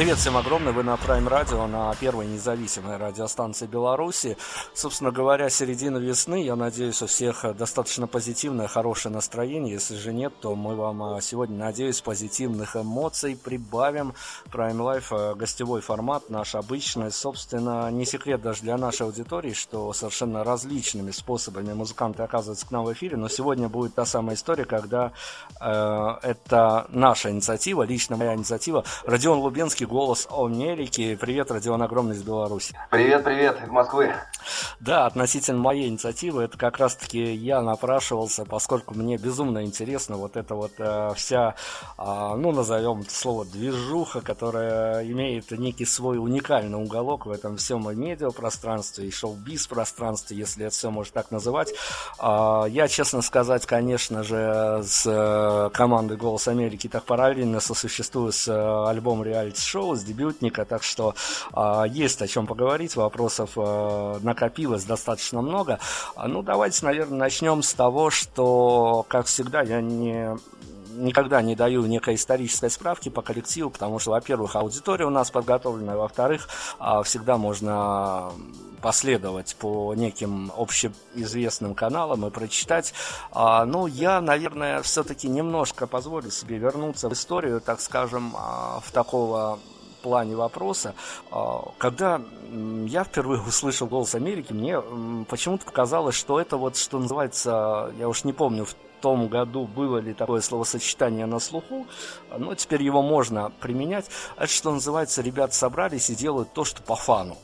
Привет всем огромный, вы на Prime Radio, на первой независимой радиостанции Беларуси. Собственно говоря, середина весны, я надеюсь, у всех достаточно позитивное, хорошее настроение. Если же нет, то мы вам а, сегодня, надеюсь, позитивных эмоций прибавим. Prime Life а, гостевой формат, наш обычный. Собственно, не секрет даже для нашей аудитории, что совершенно различными способами музыканты оказываются к нам в эфире. Но сегодня будет та самая история, когда э, это наша инициатива, лично моя инициатива. Родион Лубенский голос Америки. Привет, Родион Огромный из Беларуси. Привет, привет, из Москвы. Да, относительно моей инициативы, это как раз-таки я напрашивался, поскольку мне безумно интересно вот эта вот э, вся, э, ну, назовем это слово движуха, которая имеет некий свой уникальный уголок в этом всем медиапространстве и шоу-биз пространстве, если это все можно так называть. Э, я, честно сказать, конечно же, с э, командой «Голос Америки» так параллельно сосуществую с э, альбомом реалити-шоу с дебютника, так что э, есть о чем поговорить, вопросов э, накопилось достаточно много. Ну, давайте, наверное, начнем с того, что, как всегда, я не никогда не даю некой исторической справки по коллективу, потому что, во-первых, аудитория у нас подготовленная, во-вторых, всегда можно последовать по неким общеизвестным каналам и прочитать. А, ну, я, наверное, все-таки немножко позволю себе вернуться в историю, так скажем, а, в такого плане вопроса. А, когда я впервые услышал «Голос Америки», мне почему-то показалось, что это вот, что называется, я уж не помню, в том году было ли такое словосочетание на слуху, но теперь его можно применять. Это, что называется, ребята собрались и делают то, что по фану.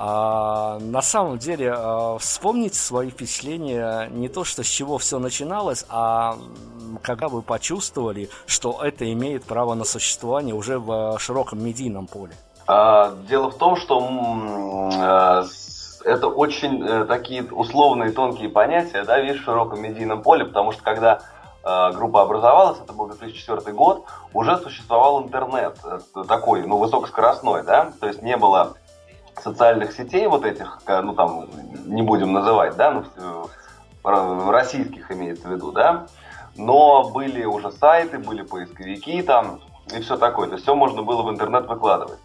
А, на самом деле, а, вспомните свои впечатления не то, что с чего все начиналось, а когда вы почувствовали, что это имеет право на существование уже в широком медийном поле. А, дело в том, что а, это очень а, такие условные тонкие понятия, да, видишь, в широком медийном поле, потому что когда группа образовалась, это был 2004 год, уже существовал интернет такой, ну, высокоскоростной, да, то есть не было социальных сетей вот этих, ну там, не будем называть, да, ну, российских имеется в виду, да, но были уже сайты, были поисковики там и все такое, то есть все можно было в интернет выкладывать.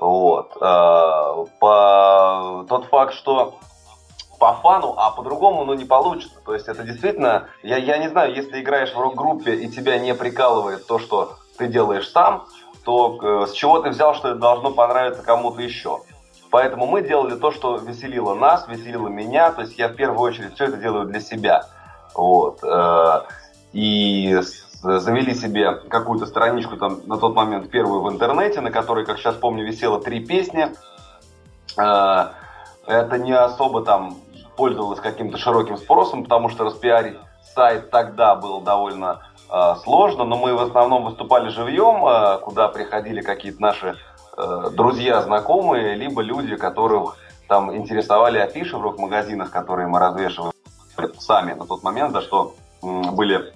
Вот. А, по... Тот факт, что по фану, а по-другому ну, не получится. То есть это действительно, я, я не знаю, если играешь в рок-группе и тебя не прикалывает то, что ты делаешь сам, то э, с чего ты взял, что это должно понравиться кому-то еще? Поэтому мы делали то, что веселило нас, веселило меня. То есть я в первую очередь все это делаю для себя. Вот. Э, и завели себе какую-то страничку там на тот момент первую в интернете, на которой, как сейчас помню, висело три песни. Э, это не особо там пользовалось каким-то широким спросом, потому что распиарить сайт тогда было довольно э, сложно, но мы в основном выступали живьем, куда приходили какие-то наши Э, друзья, знакомые, либо люди, которых там интересовали афиши в рок-магазинах, которые мы развешивали сами на тот момент, за что были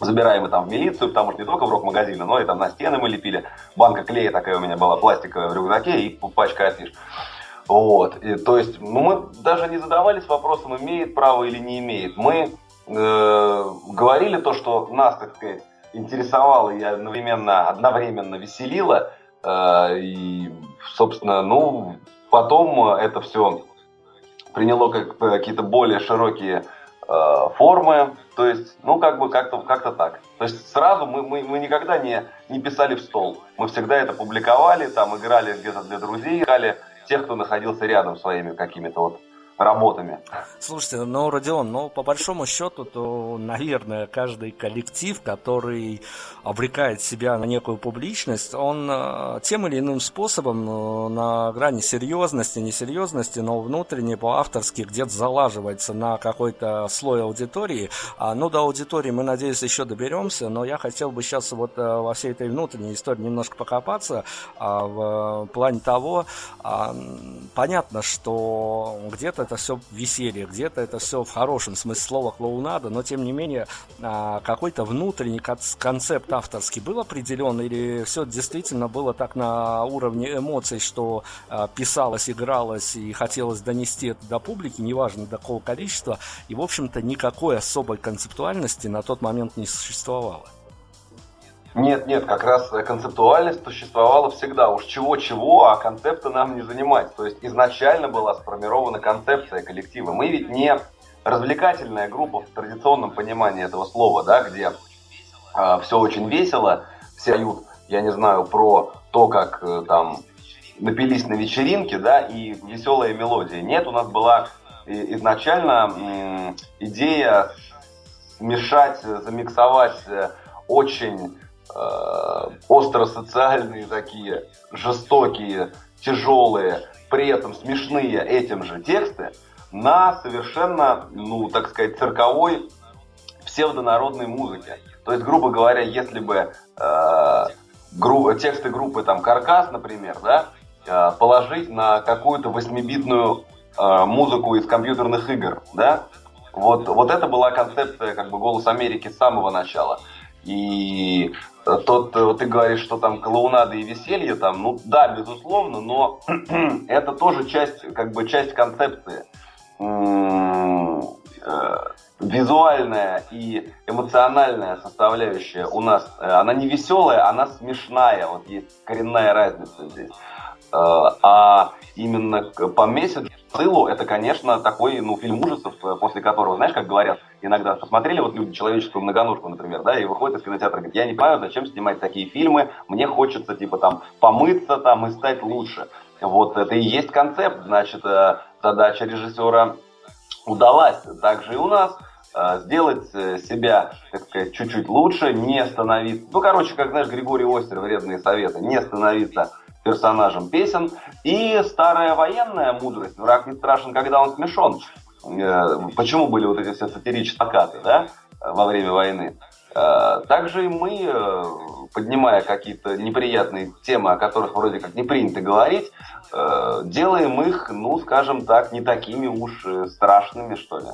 забираемы там в милицию, потому что не только в рок-магазины, но и там на стены мы лепили. Банка клея такая у меня была, пластиковая в рюкзаке и пачка афиш. Вот. И, то есть, ну, мы даже не задавались вопросом, имеет право или не имеет. Мы э, говорили то, что нас, так сказать, интересовало и одновременно, одновременно веселило – Э, и, собственно, ну, потом это все приняло как какие-то более широкие формы, то есть, ну, как бы как-то как так. То есть сразу мы, мы, мы никогда не, не писали в стол. Мы всегда это публиковали, там играли где-то для друзей, играли тех, кто находился рядом своими какими-то вот работами. Слушайте, ну, Родион, ну, по большому счету, то, наверное, каждый коллектив, который обрекает себя на некую публичность, он э, тем или иным способом э, на грани серьезности, несерьезности, но внутренне, по-авторски где-то залаживается на какой-то слой аудитории. А, ну, до аудитории мы, надеюсь, еще доберемся, но я хотел бы сейчас вот э, во всей этой внутренней истории немножко покопаться а, в плане того, а, понятно, что где-то это все веселье, где-то это все в хорошем смысле слова клоунада, но тем не менее а, какой-то внутренний концепт авторский был определен, или все действительно было так на уровне эмоций, что а, писалось, игралось и хотелось донести это до публики, неважно до какого количества, и, в общем-то, никакой особой концептуальности на тот момент не существовало. Нет, нет, как раз концептуальность существовала всегда. Уж чего-чего, а концепты нам не занимать. То есть изначально была сформирована концепция коллектива. Мы ведь не развлекательная группа в традиционном понимании этого слова, да, где э, а, все очень весело, все поют, я не знаю, про то, как э, там напились на вечеринке, да, и веселая мелодия. Нет, у нас была изначально э, идея смешать, замиксовать э, очень э, остро-социальные такие, жестокие, тяжелые, при этом смешные этим же тексты на совершенно, ну, так сказать, цирковой псевдонародной музыке. То есть, грубо говоря, если бы э, гру- тексты группы там Каркас, например, да, э, положить на какую-то восьмибитную э, музыку из компьютерных игр, да, вот, вот это была концепция как бы «Голос Америки» с самого начала. И тот, ты говоришь, что там клоунада и веселье там, ну да, безусловно, но это тоже часть, как бы часть концепции. Э, визуальная и эмоциональная составляющая у нас, э, она не веселая, она смешная, вот есть коренная разница здесь. Э, а именно по месяцу Сылу это, конечно, такой, ну, фильм ужасов, после которого, знаешь, как говорят иногда, посмотрели вот люди человеческую многоножку, например, да, и выходят из кинотеатра, говорят, я не понимаю, зачем снимать такие фильмы, мне хочется, типа, там, помыться там и стать лучше. Вот это и есть концепт, значит, задача режиссера удалась. Также и у нас э, сделать э, себя, так сказать, чуть-чуть лучше, не становиться, ну, короче, как, знаешь, Григорий Остер, вредные советы, не становиться персонажем песен. И старая военная мудрость, враг не страшен, когда он смешон. Э, почему были вот эти все сатирические плакаты, да, во время войны? Также и мы, поднимая какие-то неприятные темы, о которых вроде как не принято говорить, Э, делаем их, ну, скажем так, не такими уж э, страшными, что ли.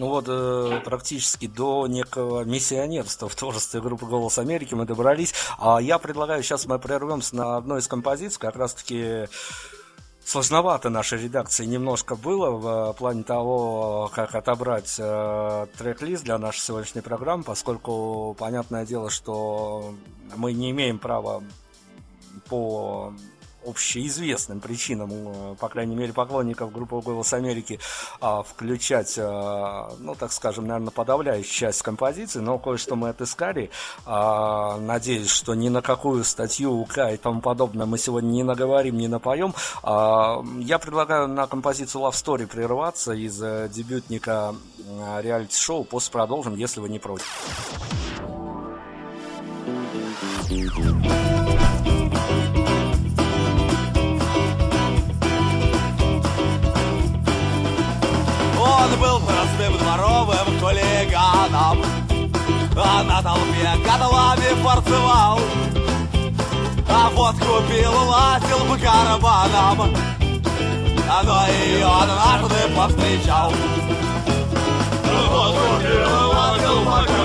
Ну вот, э, практически до некого миссионерства в творчестве группы «Голос Америки» мы добрались. А я предлагаю, сейчас мы прервемся на одной из композиций, как раз-таки сложновато нашей редакции немножко было в плане того, как отобрать э, трек-лист для нашей сегодняшней программы, поскольку понятное дело, что мы не имеем права по общеизвестным причинам, э, по крайней мере, поклонников группы «Голос Америки» а, включать, а, ну, так скажем, наверное, подавляющую часть композиции, но кое-что мы отыскали. А, надеюсь, что ни на какую статью УК и тому подобное мы сегодня не наговорим, не напоем. Я предлагаю на композицию Love Story прерваться из э, дебютника э, реалити-шоу. После продолжим, если вы не против. Он был простым дворовым хулиганом. А на толпе котлами форцевал А вот купил, лазил по карманам Но ее однажды повстречал. Вот купил, лазил по карманам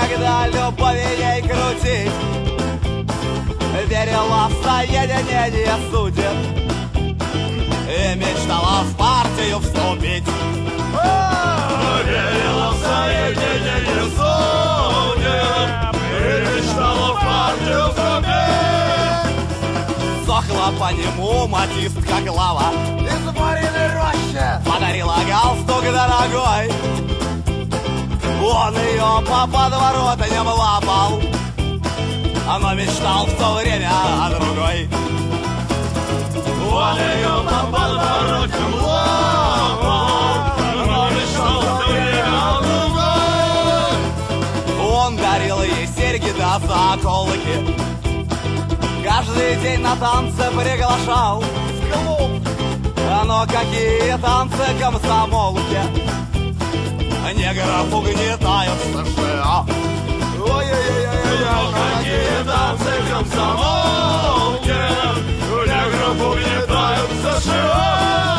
а некогда любовь ей крутить Верила в соединение судеб. И мечтала в партию вступить. Верила в соединение судеб. И мечтала в партию вступить. Сохла по нему матистка глава. Из рощи Подарила галстук дорогой он ее по подворотням лапал. Она мечтал в то время о другой. Он ее по подворотням лапал. Она мечтал в то время о другой. Он дарил ей серьги да заколки. Каждый день на танцы приглашал. В клуб Но какие танцы комсомолки Негров угнетают США Ой-ой-ой-ой-ой, какие танцы в комсомолке Негров угнетают США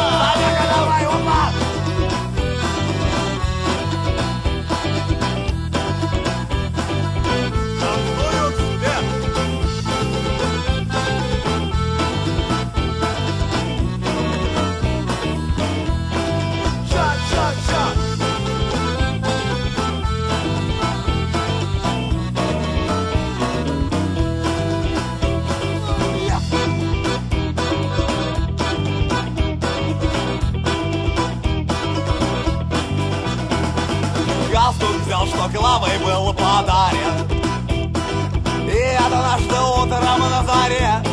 Галстук взял, что главой был подарен. И однажды утром на заре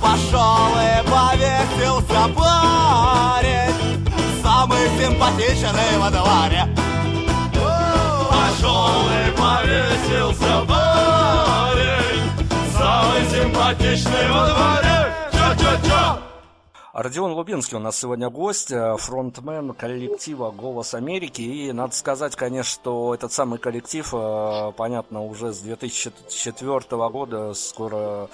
Пошел и повесился парень Самый симпатичный во дворе Пошел и повесился парень Самый симпатичный во дворе Родион Лубинский у нас сегодня гость, э, фронтмен коллектива «Голос Америки». И надо сказать, конечно, что этот самый коллектив, э, понятно, уже с 2004 года скоро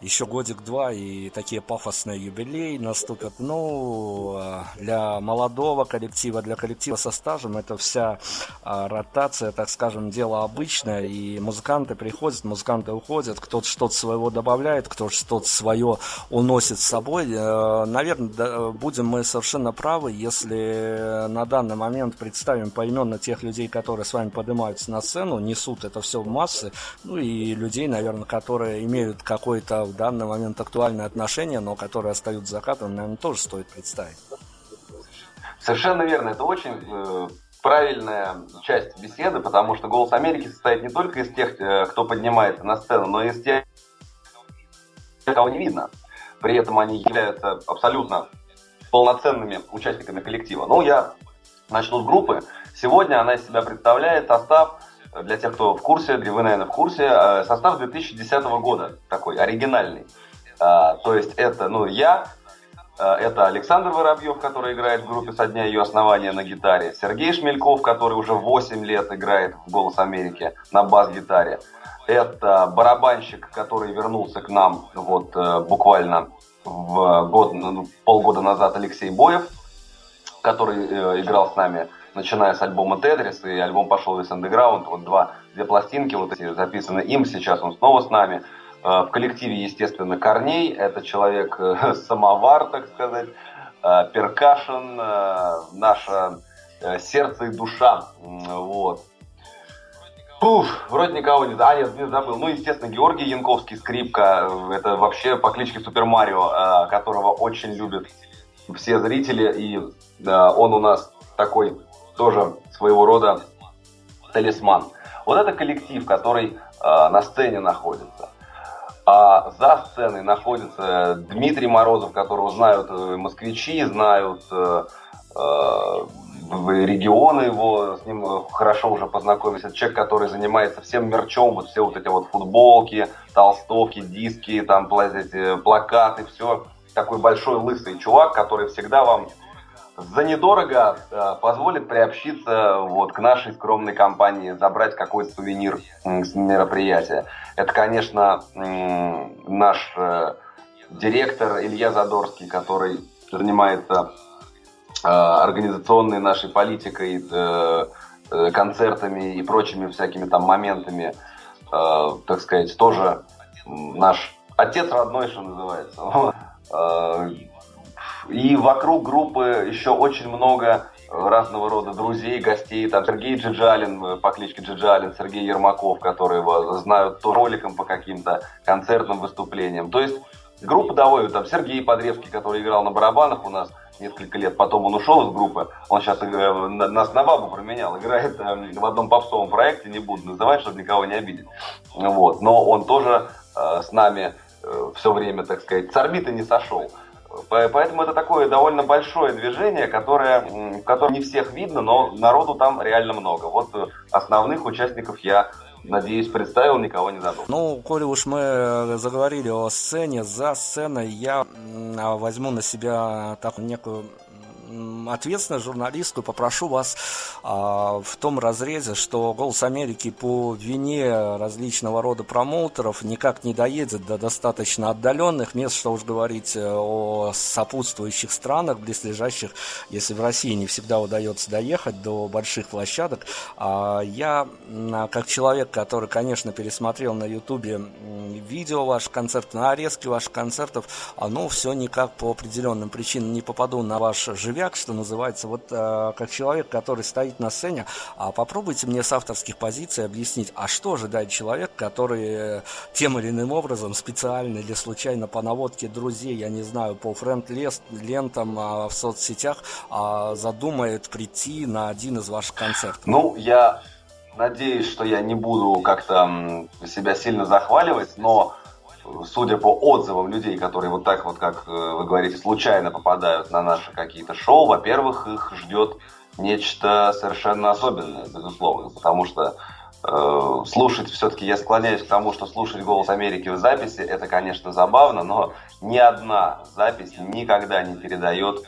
еще годик-два, и такие пафосные юбилеи наступят. Ну, э, для молодого коллектива, для коллектива со стажем, это вся э, ротация, так скажем, дело обычное, и музыканты приходят, музыканты уходят, кто-то что-то своего добавляет, кто-то что-то свое уносит с собой. Э, Наверное, будем мы совершенно правы, если на данный момент представим поименно тех людей, которые с вами поднимаются на сцену, несут это все в массы, ну и людей, наверное, которые имеют какое-то в данный момент актуальное отношение, но которые остаются за кадром, наверное, тоже стоит представить. Совершенно верно. Это очень э, правильная часть беседы, потому что «Голос Америки» состоит не только из тех, э, кто поднимается на сцену, но и из тех, кого не видно. При этом они являются абсолютно полноценными участниками коллектива. Ну, я начну с группы. Сегодня она из себя представляет состав, для тех, кто в курсе, вы, наверное, в курсе, э, состав 2010 года, такой оригинальный. А, То есть это, ну, я, э, это Александр Воробьев, который играет в группе со дня ее основания на гитаре, Сергей Шмельков, который уже 8 лет играет в «Голос Америки» на бас-гитаре, это барабанщик, который вернулся к нам вот э, буквально в год, ну, полгода назад Алексей Боев, который э, играл с нами, начиная с альбома Тетрис, и альбом пошел из Underground, вот два, две пластинки вот эти записаны им, сейчас он снова с нами. Э, в коллективе, естественно, Корней, это человек э, самовар, так сказать, э, перкашен, наше сердце и душа, вот. Пуф, вроде никого не... А, нет, не забыл. Ну, естественно, Георгий Янковский, скрипка. Это вообще по кличке Супер Марио, которого очень любят все зрители. И он у нас такой тоже своего рода талисман. Вот это коллектив, который э, на сцене находится. А за сценой находится Дмитрий Морозов, которого знают э, москвичи, знают э, э, регионы его, с ним э, хорошо уже познакомились. Это человек, который занимается всем мерчом, вот все вот эти вот футболки, толстовки, диски, там эти плакаты, все. Такой большой лысый чувак, который всегда вам за недорого э, позволит приобщиться вот к нашей скромной компании, забрать какой-то сувенир с мероприятия. Это, конечно, наш э, директор Илья Задорский, который занимается э, организационной нашей политикой, э, э, концертами и прочими всякими там моментами, э, так сказать, тоже наш отец родной, что называется. И вокруг группы еще очень много э, разного рода друзей, гостей. Там Сергей Джиджалин э, по кличке Джиджалин, Сергей Ермаков, которые его знают то роликом по каким-то концертным выступлениям. То есть группа довольно, там Сергей Подревский, который играл на барабанах у нас несколько лет, потом он ушел из группы, он сейчас на- нас на бабу променял, играет э, в одном попсовом проекте, не буду называть, чтобы никого не обидеть. Вот. Но он тоже э, с нами все время, так сказать, с орбиты не сошел. По- Поэтому это такое довольно большое движение, которое, котором не всех видно, но народу там реально много. Вот э, основных участников я, надеюсь, представил, никого не забыл. Ну, коли уж мы э, заговорили о сцене, за сценой я а, возьму на себя такую некую м, ответственность журналистскую попрошу вас а, в том разрезе, что «Голос Америки» по вине различного рода промоутеров никак не доедет до достаточно отдаленных мест, что уж говорить э, о сопутствующих странах, близлежащих, если в России не всегда удается доехать до больших площадок. А я, как человек, который, конечно, пересмотрел на Ютубе видео ваших концертов, нарезки ваших концертов, оно все никак по определенным причинам не попаду на ваш живяк, что называется. Вот э, как человек, который стоит на сцене, а попробуйте мне с авторских позиций объяснить, а что ожидает человек, который тем или иным образом, специально или случайно по наводке друзей, я не знаю, по френд-лентам а, в соцсетях а, задумает прийти на один из ваших концертов? Ну, я надеюсь, что я не буду как-то себя сильно захваливать, но судя по отзывам людей, которые вот так вот, как э, вы говорите, случайно попадают на наши какие-то шоу, во-первых, их ждет нечто совершенно особенное, безусловно, потому что э, слушать все-таки, я склоняюсь к тому, что слушать «Голос Америки» в записи, это, конечно, забавно, но ни одна запись никогда не передает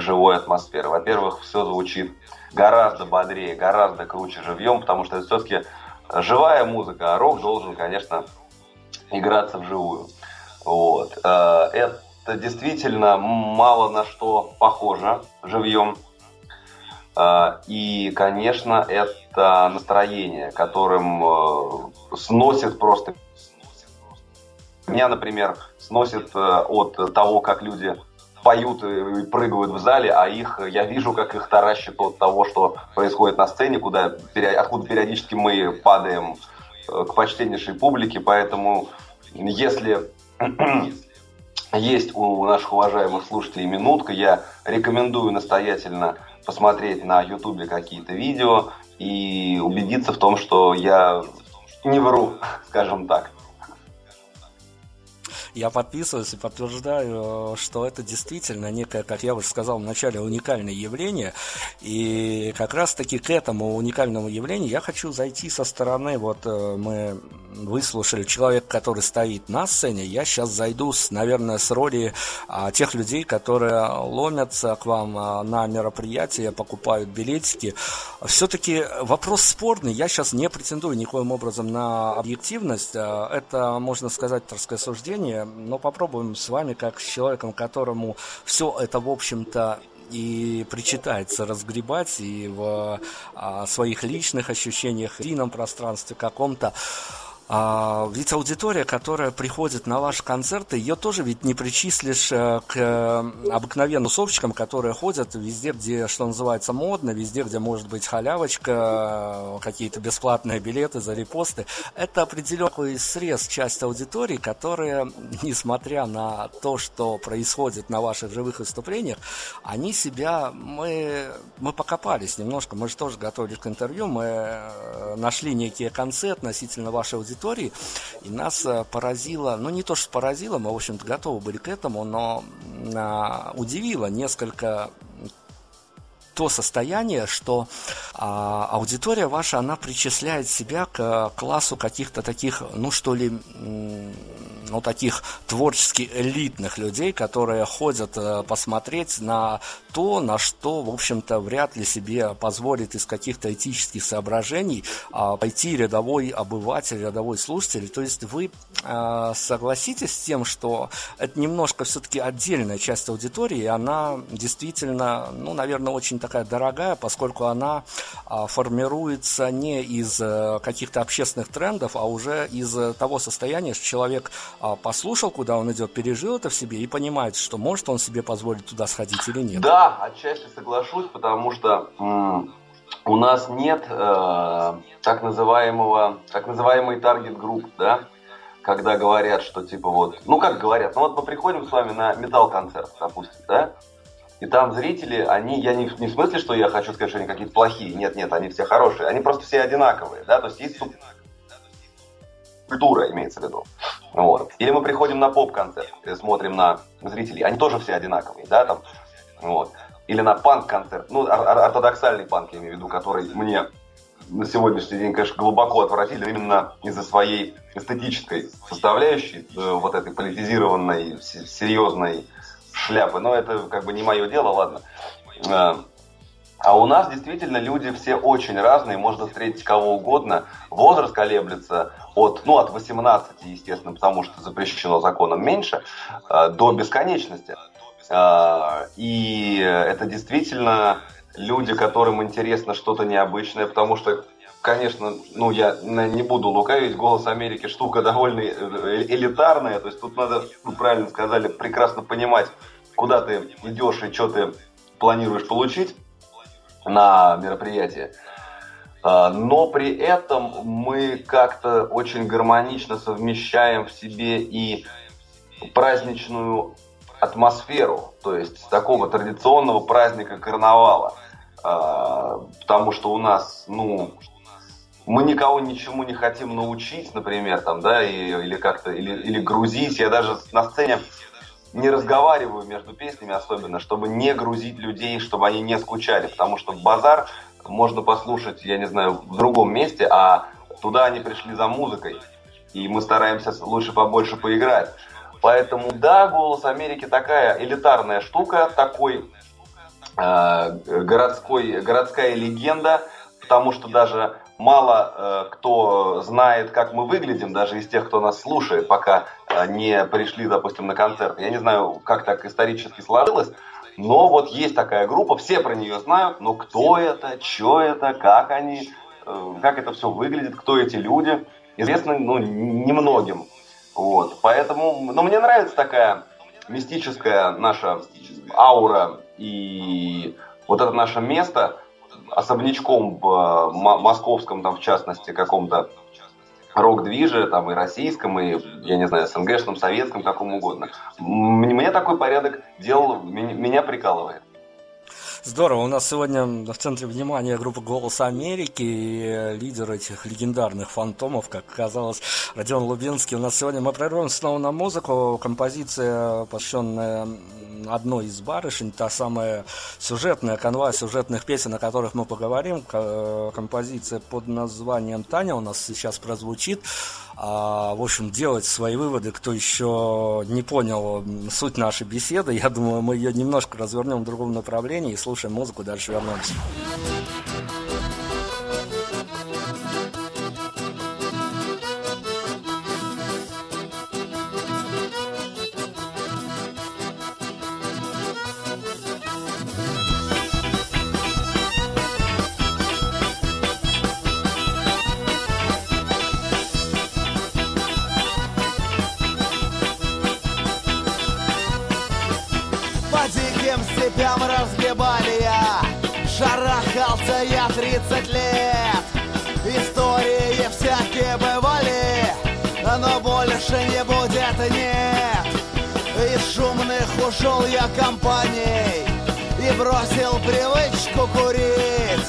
живой атмосферы. Во-первых, все звучит гораздо бодрее, гораздо круче живьем, потому что все-таки живая музыка, а рок должен, конечно, играться вживую. Вот. Э, это действительно мало на что похоже живьем. Э, и, конечно, это настроение, которым э, сносит просто... Меня, например, сносит от того, как люди поют и прыгают в зале, а их, я вижу, как их таращит от того, что происходит на сцене, куда, откуда периодически мы падаем к почтеннейшей публике, поэтому если есть у наших уважаемых слушателей минутка, я рекомендую настоятельно посмотреть на ютубе какие-то видео и убедиться в том, что я не вру, скажем так. Я подписываюсь и подтверждаю, что это действительно некое, как я уже сказал в начале, уникальное явление. И как раз-таки к этому уникальному явлению я хочу зайти со стороны. Вот э, мы выслушали человека, который стоит на сцене. Я сейчас зайду, с, наверное, с роли а, тех людей, которые ломятся к вам а, на мероприятия, покупают билетики. Все-таки вопрос спорный. Я сейчас не претендую никоим образом на объективность. А, это, можно сказать, авторское суждение но попробуем с вами, как с человеком, которому все это, в общем-то, и причитается разгребать и в а, своих личных ощущениях, в едином пространстве каком-то. А, ведь аудитория, которая приходит на ваши концерты, ее тоже ведь не причислишь э, к э, обыкновенным тусовщикам, которые ходят везде, где, что называется, модно, везде, где может быть халявочка, э, какие-то бесплатные билеты за репосты. Это определенный срез, часть аудитории, которая, несмотря на то, что происходит на ваших живых выступлениях, они себя, мы, мы покопались немножко, мы же тоже готовились к интервью, мы нашли некие концы относительно вашей аудитории, аудитории, и нас э, поразило, ну не то что поразило, мы, в общем-то, готовы были к этому, но а, удивило несколько то состояние, что а, аудитория ваша, она причисляет себя к классу каких-то таких, ну что ли, ну, таких творчески элитных людей, которые ходят э, посмотреть на то, на что, в общем-то, вряд ли себе позволит из каких-то этических соображений а, пойти рядовой обыватель, рядовой слушатель. То есть вы э, согласитесь с тем, что это немножко все-таки отдельная часть аудитории, и она действительно, ну, наверное, очень такая дорогая, поскольку она а, формируется не из э, каких-то общественных трендов, а уже из того состояния, что человек а, послушал, куда он идет, пережил это в себе и понимает, что может он себе позволить туда сходить или нет. Да, отчасти соглашусь, потому что у нас нет э, так называемого, так называемый таргет групп, да, когда говорят, что типа вот, ну как говорят, ну вот мы приходим с вами на металл-концерт, допустим, да, и там зрители, они, я не, не в смысле, что я хочу сказать, что они какие-то плохие, нет, нет, они все хорошие, они просто все одинаковые, да, то есть есть культура имеется в виду. Вот. Или мы приходим на поп-концерт, смотрим на зрителей, они тоже все одинаковые, да, там, вот. Или на панк-концерт, ну, ортодоксальный панк, я имею в виду, который мне на сегодняшний день, конечно, глубоко отвратителен именно из-за своей эстетической составляющей, э, вот этой политизированной, серьезной шляпы. Но это как бы не мое дело, ладно. А у нас действительно люди все очень разные, можно встретить кого угодно. Возраст колеблется от, ну, от 18, естественно, потому что запрещено законом меньше, э, до бесконечности. Э, и это действительно люди, которым интересно что-то необычное, потому что конечно, ну, я не буду лукавить, «Голос Америки» штука довольно э, элитарная, то есть тут надо, вы правильно сказали, прекрасно понимать, куда ты идешь и что ты планируешь получить на мероприятие. А, но при этом мы как-то очень гармонично совмещаем в себе и праздничную атмосферу, то есть такого традиционного праздника карнавала. А, потому что у нас, ну, мы никого ничему не хотим научить, например, там, да, или как-то, или, или грузить. Я даже на сцене не разговариваю между песнями особенно, чтобы не грузить людей, чтобы они не скучали, потому что базар можно послушать, я не знаю, в другом месте, а туда они пришли за музыкой, и мы стараемся лучше побольше поиграть. Поэтому да, «Голос Америки» такая элитарная штука, такой э, городской, городская легенда, потому что даже мало э, кто знает, как мы выглядим, даже из тех, кто нас слушает, пока э, не пришли, допустим, на концерт. Я не знаю, как так исторически сложилось, но вот есть такая группа, все про нее знают, но кто это, что это, как они, э, как это все выглядит, кто эти люди, известно ну, немногим. Вот, поэтому, ну, мне нравится такая мистическая наша аура и вот это наше место – особнячком в э, московском, там, в частности, каком-то рок-движе, там, и российском, и, я не знаю, СНГшном, советском, каком угодно. Мне такой порядок дел меня прикалывает. Здорово, у нас сегодня в центре внимания группа «Голос Америки» и лидер этих легендарных фантомов, как оказалось, Родион Лубинский. У нас сегодня мы прервем снова на музыку, композиция, посвященная одной из барышень, та самая сюжетная канва сюжетных песен, о которых мы поговорим, композиция под названием «Таня» у нас сейчас прозвучит. А, в общем, делать свои выводы, кто еще не понял суть нашей беседы. Я думаю, мы ее немножко развернем в другом направлении и слушаем музыку, дальше вернемся. Я 30 лет. Истории всякие бывали Но больше не будет, нет. Из шумных ушел я компанией И бросил привычку курить.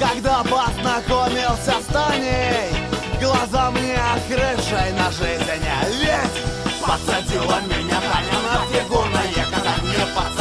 Когда познакомился с Таней Глаза мне крышей на жизнь. Ведь подсадила меня Таня на фигурное катание Подсадила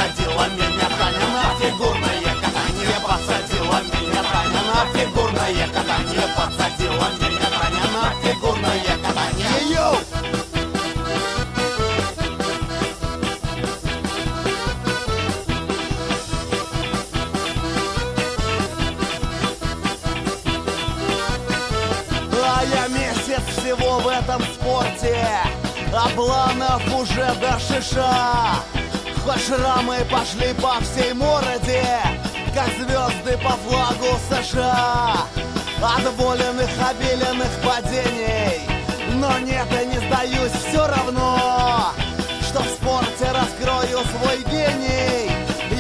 А я месяц всего в этом спорте А планов уже до шиша Хоть шрамы пошли по всей мороде как звезды по флагу США От воленных, обеленных падений. Но нет, я не сдаюсь все равно Что в спорте раскрою свой гений.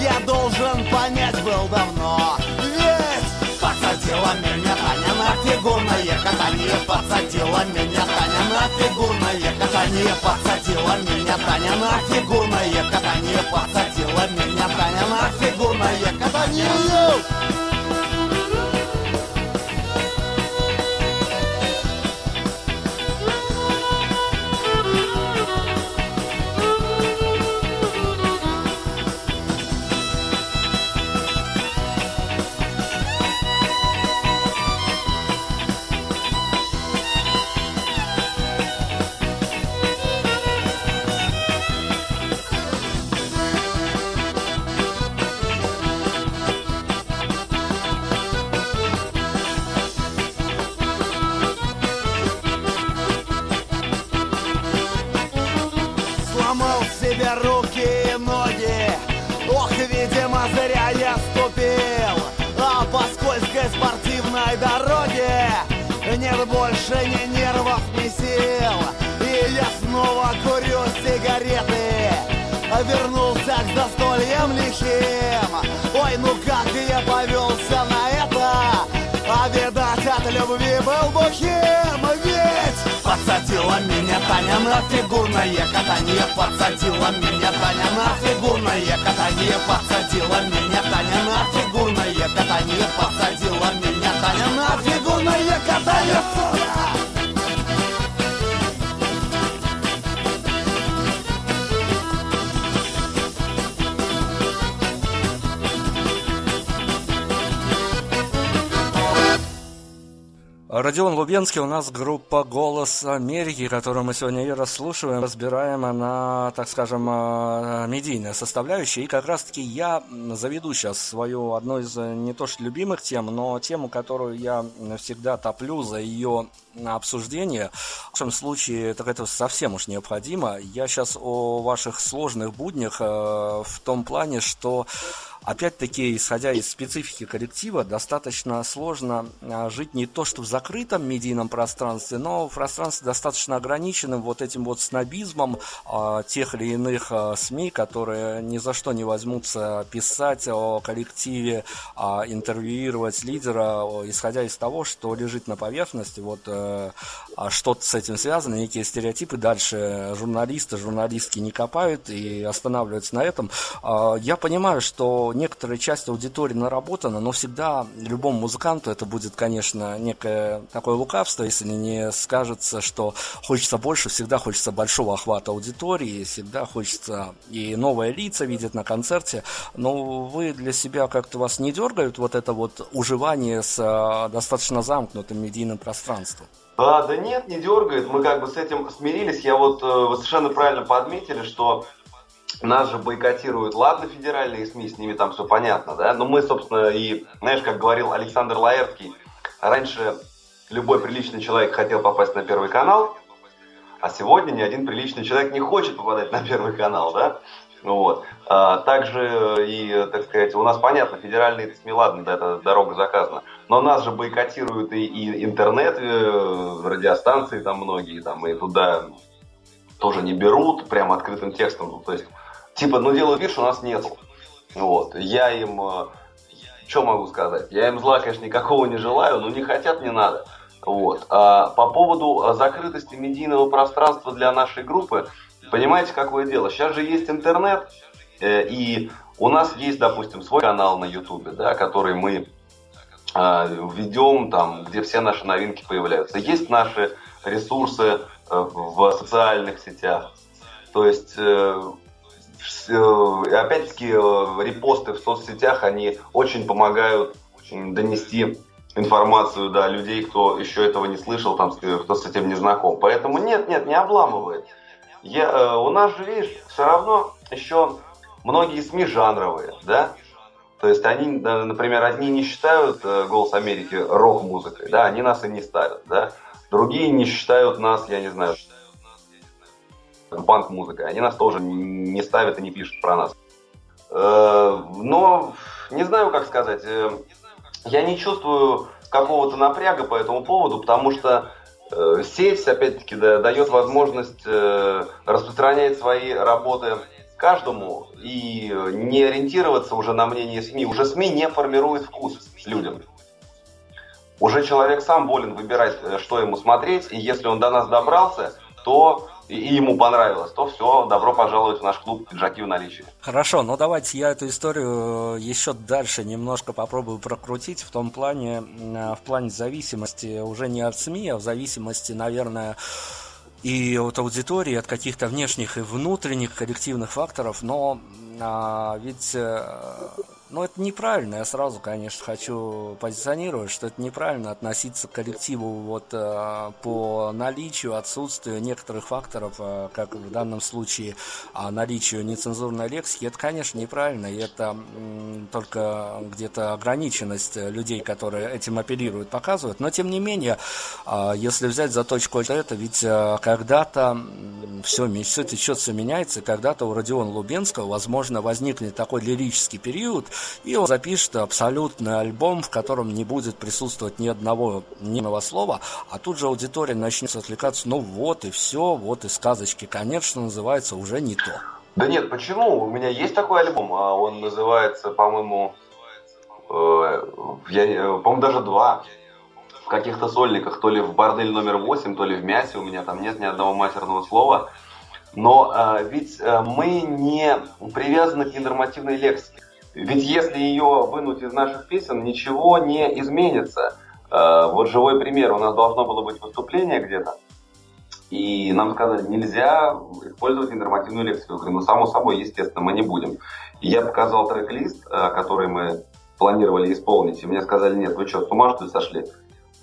Я должен понять был давно. Ведь подсадила меня Таня на фигурное катание. Подсадила меня Таня на фигурное катание. Подсадила меня Таня на фигурное катание. Подсадила меня Таня на фигурное катание Вернулся к застольям лихим. Ой, ну как я повелся на это? А видать от любви был бухим Ведь подсадила меня Таня на фигурное катание. Подсадила меня Таня на фигурное катание. Подсадила меня Таня на фигурное катание. Подсадила Родион Лубенский, у нас группа «Голос Америки», которую мы сегодня и расслушиваем, разбираем на, так скажем, э, медийная составляющая. И как раз-таки я заведу сейчас свою одну из э, не то что любимых тем, но тему, которую я всегда топлю за ее обсуждение. В нашем случае так это совсем уж необходимо. Я сейчас о ваших сложных буднях э, в том плане, что Опять-таки, исходя из специфики коллектива, достаточно сложно а, жить не то что в закрытом медийном пространстве, но в пространстве достаточно ограниченным вот этим вот снобизмом а, тех или иных а, СМИ, которые ни за что не возьмутся писать о коллективе, интервьюировать лидера, исходя из того, что лежит на поверхности, вот а, что-то с этим связано, некие стереотипы. Дальше журналисты, журналистки не копают и останавливаются на этом. Я понимаю, что некоторая часть аудитории наработана, но всегда любому музыканту это будет, конечно, некое такое лукавство, если не скажется, что хочется больше, всегда хочется большого охвата аудитории, всегда хочется и новые лица видеть на концерте, но вы для себя как-то вас не дергают вот это вот уживание с а, достаточно замкнутым медийным пространством? А, да нет, не дергает. Мы как бы с этим смирились. Я вот, э, вы совершенно правильно подметили, что нас же бойкотируют, ладно, федеральные СМИ, с ними там все понятно, да, но мы, собственно, и, знаешь, как говорил Александр Лаэртский, раньше любой приличный человек хотел попасть на Первый канал, а сегодня ни один приличный человек не хочет попадать на Первый канал, да, вот. А, также и, так сказать, у нас понятно, федеральные СМИ, ладно, да, это дорога заказана, но нас же бойкотируют и, и интернет, и э, радиостанции там многие, там, и туда тоже не берут прям открытым текстом, то есть Типа, ну делают вид, что нас нет. Вот. Я им, э, что могу сказать? Я им зла, конечно, никакого не желаю, но не хотят, не надо. Вот. А по поводу э, закрытости медийного пространства для нашей группы, понимаете, какое дело? Сейчас же есть интернет, э, и у нас есть, допустим, свой канал на Ютубе, да, который мы ведем, там, где все наши новинки появляются. Есть наши ресурсы в социальных сетях. То есть опять-таки, э, репосты в соцсетях, они очень помогают донести информацию до людей, кто еще этого не слышал, там, кто с этим не знаком. Поэтому нет, нет, не обламывает. Я, э, у нас же, видишь, все равно еще многие СМИ жанровые, да? То есть они, например, одни не считают «Голос Америки» рок-музыкой, да, они нас и не ставят, да? Другие не считают нас, я не знаю, панк-музыкой. Они нас тоже не ставят и не пишут про нас. Э, но не знаю, как сказать. Э, я не чувствую какого-то напряга по этому поводу, потому что э, сеть, опять-таки, дает возможность распространять свои работы каждому и не ориентироваться уже на мнение СМИ. Уже СМИ не формирует вкус людям. Уже человек сам волен выбирать, что ему смотреть, и если он до нас добрался, то и ему понравилось, то все, добро пожаловать в наш клуб «Пиджаки в наличии». Хорошо, ну давайте я эту историю э, еще дальше немножко попробую прокрутить в том плане, э, в плане зависимости уже не от СМИ, а в зависимости, наверное, и от аудитории, от каких-то внешних и внутренних коллективных факторов, но а, ведь э, ну, это неправильно. Я сразу, конечно, хочу позиционировать, что это неправильно относиться к коллективу вот э, по наличию, отсутствию некоторых факторов, э, как в данном случае э, наличию нецензурной лексики. Это, конечно, неправильно. И это только где-то ограниченность людей, которые этим апеллируют, показывают. Но, тем не менее, э, если взять за точку это, ведь э, когда-то все, все течет, все меняется. Когда-то у Родиона Лубенского, возможно, возникнет такой лирический период – и он запишет абсолютный альбом, в котором не будет присутствовать ни одного ни слова, а тут же аудитория начнет отвлекаться, ну вот и все, вот и сказочки, конечно, называется уже не то. Да нет, почему? У меня есть такой альбом, а он называется, по-моему, э, по-моему, даже два. В каких-то сольниках, то ли в бордель номер восемь, то ли в мясе, у меня там нет ни одного матерного слова. Но э, ведь э, мы не привязаны к ненормативной лексике. Ведь если ее вынуть из наших песен, ничего не изменится. Э, вот живой пример. У нас должно было быть выступление где-то. И нам сказали, нельзя использовать ненормативную лексику. Я говорю, ну, само собой, естественно, мы не будем. И я показал трек-лист, э, который мы планировали исполнить. И мне сказали, нет, вы что, с ума что ли сошли?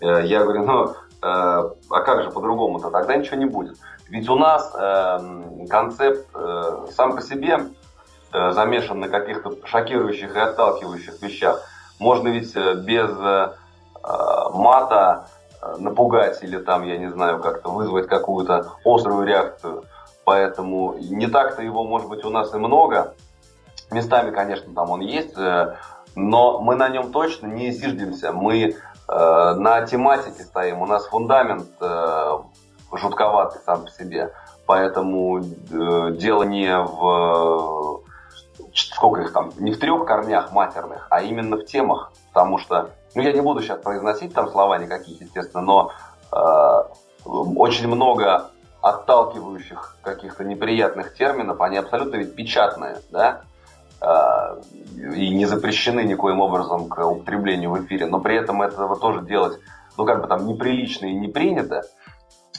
Э, я говорю, ну, а как же по-другому-то? Тогда ничего не будет. Ведь у нас концепт сам по себе замешан на каких-то шокирующих и отталкивающих вещах. Можно ведь без мата Э, напугать или там, я не знаю, как-то вызвать какую-то острую реакцию. Поэтому не так-то его, может быть, у нас и много. Местами, конечно, там он есть, э, но мы на нем точно не зиждемся. Мы э, на тематике стоим, у нас фундамент э, жутковатый сам по себе. Поэтому э, дело не в сколько их там, не в трех корнях матерных, а именно в темах. Потому что ну, я не буду сейчас произносить там слова никаких, естественно, но э, очень много отталкивающих каких-то неприятных терминов, они абсолютно ведь печатные, да, э, и не запрещены никоим образом к употреблению в эфире, но при этом этого тоже делать, ну, как бы там неприлично и не принято,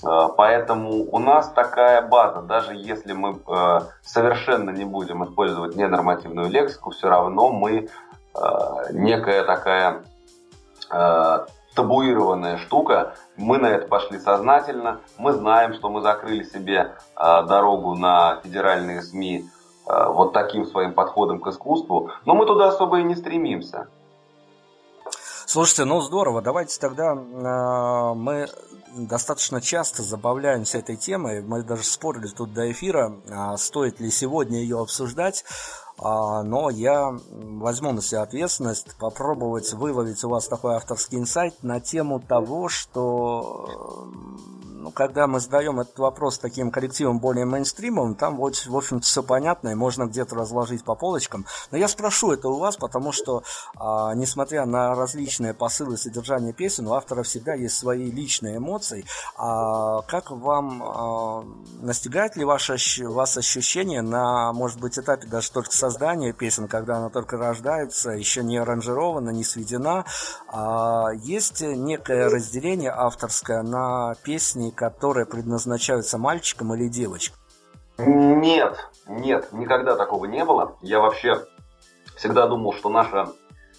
Поэтому у нас такая база, даже если мы э, совершенно не будем использовать ненормативную лексику, все равно мы э, некая такая э, табуированная штука. Мы на это пошли сознательно. Мы знаем, что мы закрыли себе э, дорогу на федеральные СМИ э, вот таким своим подходом к искусству. Но мы туда особо и не стремимся. Слушайте, ну здорово. Давайте тогда э, мы достаточно часто забавляемся этой темой. Мы даже спорили тут до эфира, а стоит ли сегодня ее обсуждать. А, но я возьму на себя ответственность попробовать выловить у вас такой авторский инсайт на тему того, что ну, когда мы задаем этот вопрос таким коллективом более мейнстримовым, там, вот, в общем-то, все понятно, и можно где-то разложить по полочкам. Но я спрошу это у вас, потому что, а, несмотря на различные посылы содержания песен, у автора всегда есть свои личные эмоции. А как вам, а, настигает ли ваше, вас ощущение на, может быть, этапе даже только создания песен, когда она только рождается, еще не аранжирована, не сведена, а есть некое разделение авторское на песни, которые предназначаются мальчикам или девочкам? Нет, нет, никогда такого не было. Я вообще всегда думал, что наша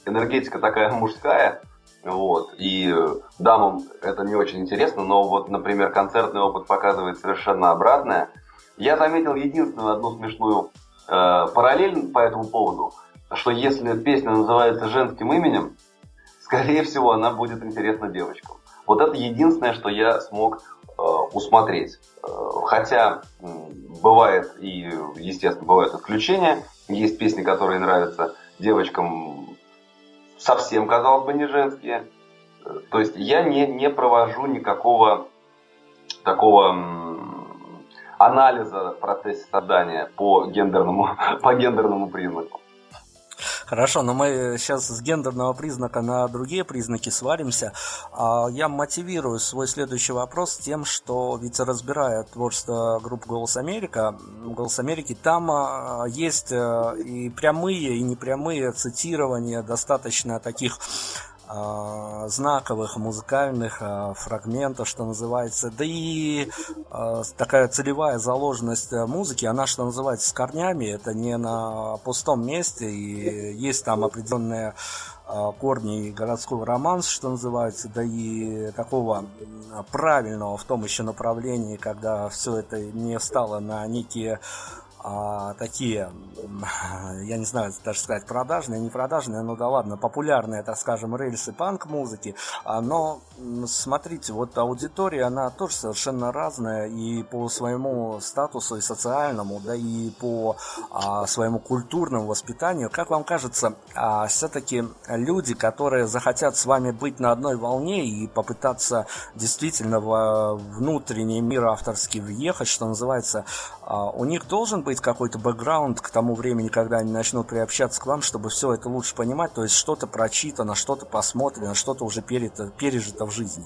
энергетика такая мужская, вот, и дамам это не очень интересно, но вот, например, концертный опыт показывает совершенно обратное. Я заметил единственную одну смешную э, параллель по этому поводу, что если песня называется женским именем, скорее всего, она будет интересна девочкам. Вот это единственное, что я смог усмотреть. Э, хотя бывает и, естественно, бывают исключения. Есть песни, которые нравятся девочкам совсем, казалось бы, не женские. Э, то есть я не, не провожу никакого такого анализа в процессе создания по гендерному, по гендерному признаку. Хорошо, но мы сейчас с гендерного признака на другие признаки сваримся. А я мотивирую свой следующий вопрос тем, что ведь разбирая творчество группы «Голос Америка», «Голос Америки», там а, есть э, и прямые, и непрямые цитирования достаточно таких знаковых музыкальных а, фрагментов, что называется. Да и а, такая целевая заложенность музыки, она, что называется, с корнями, это не на пустом месте, и есть там определенные корни городского романса, что называется, да и такого правильного в том еще направлении, когда все это не встало на некие а, такие, я не знаю, даже сказать, продажные, не продажные, ну да ладно, популярные, так скажем, рельсы панк-музыки. А, но смотрите, вот аудитория, она тоже совершенно разная и по своему статусу и социальному, да и по а, своему культурному воспитанию. Как вам кажется, а, все-таки люди, которые захотят с вами быть на одной волне и попытаться действительно в внутренний мир авторский въехать, что называется, у них должен быть какой-то бэкграунд к тому времени, когда они начнут приобщаться к вам, чтобы все это лучше понимать, то есть что-то прочитано, что-то посмотрено, что-то уже пережито, пережито в жизни.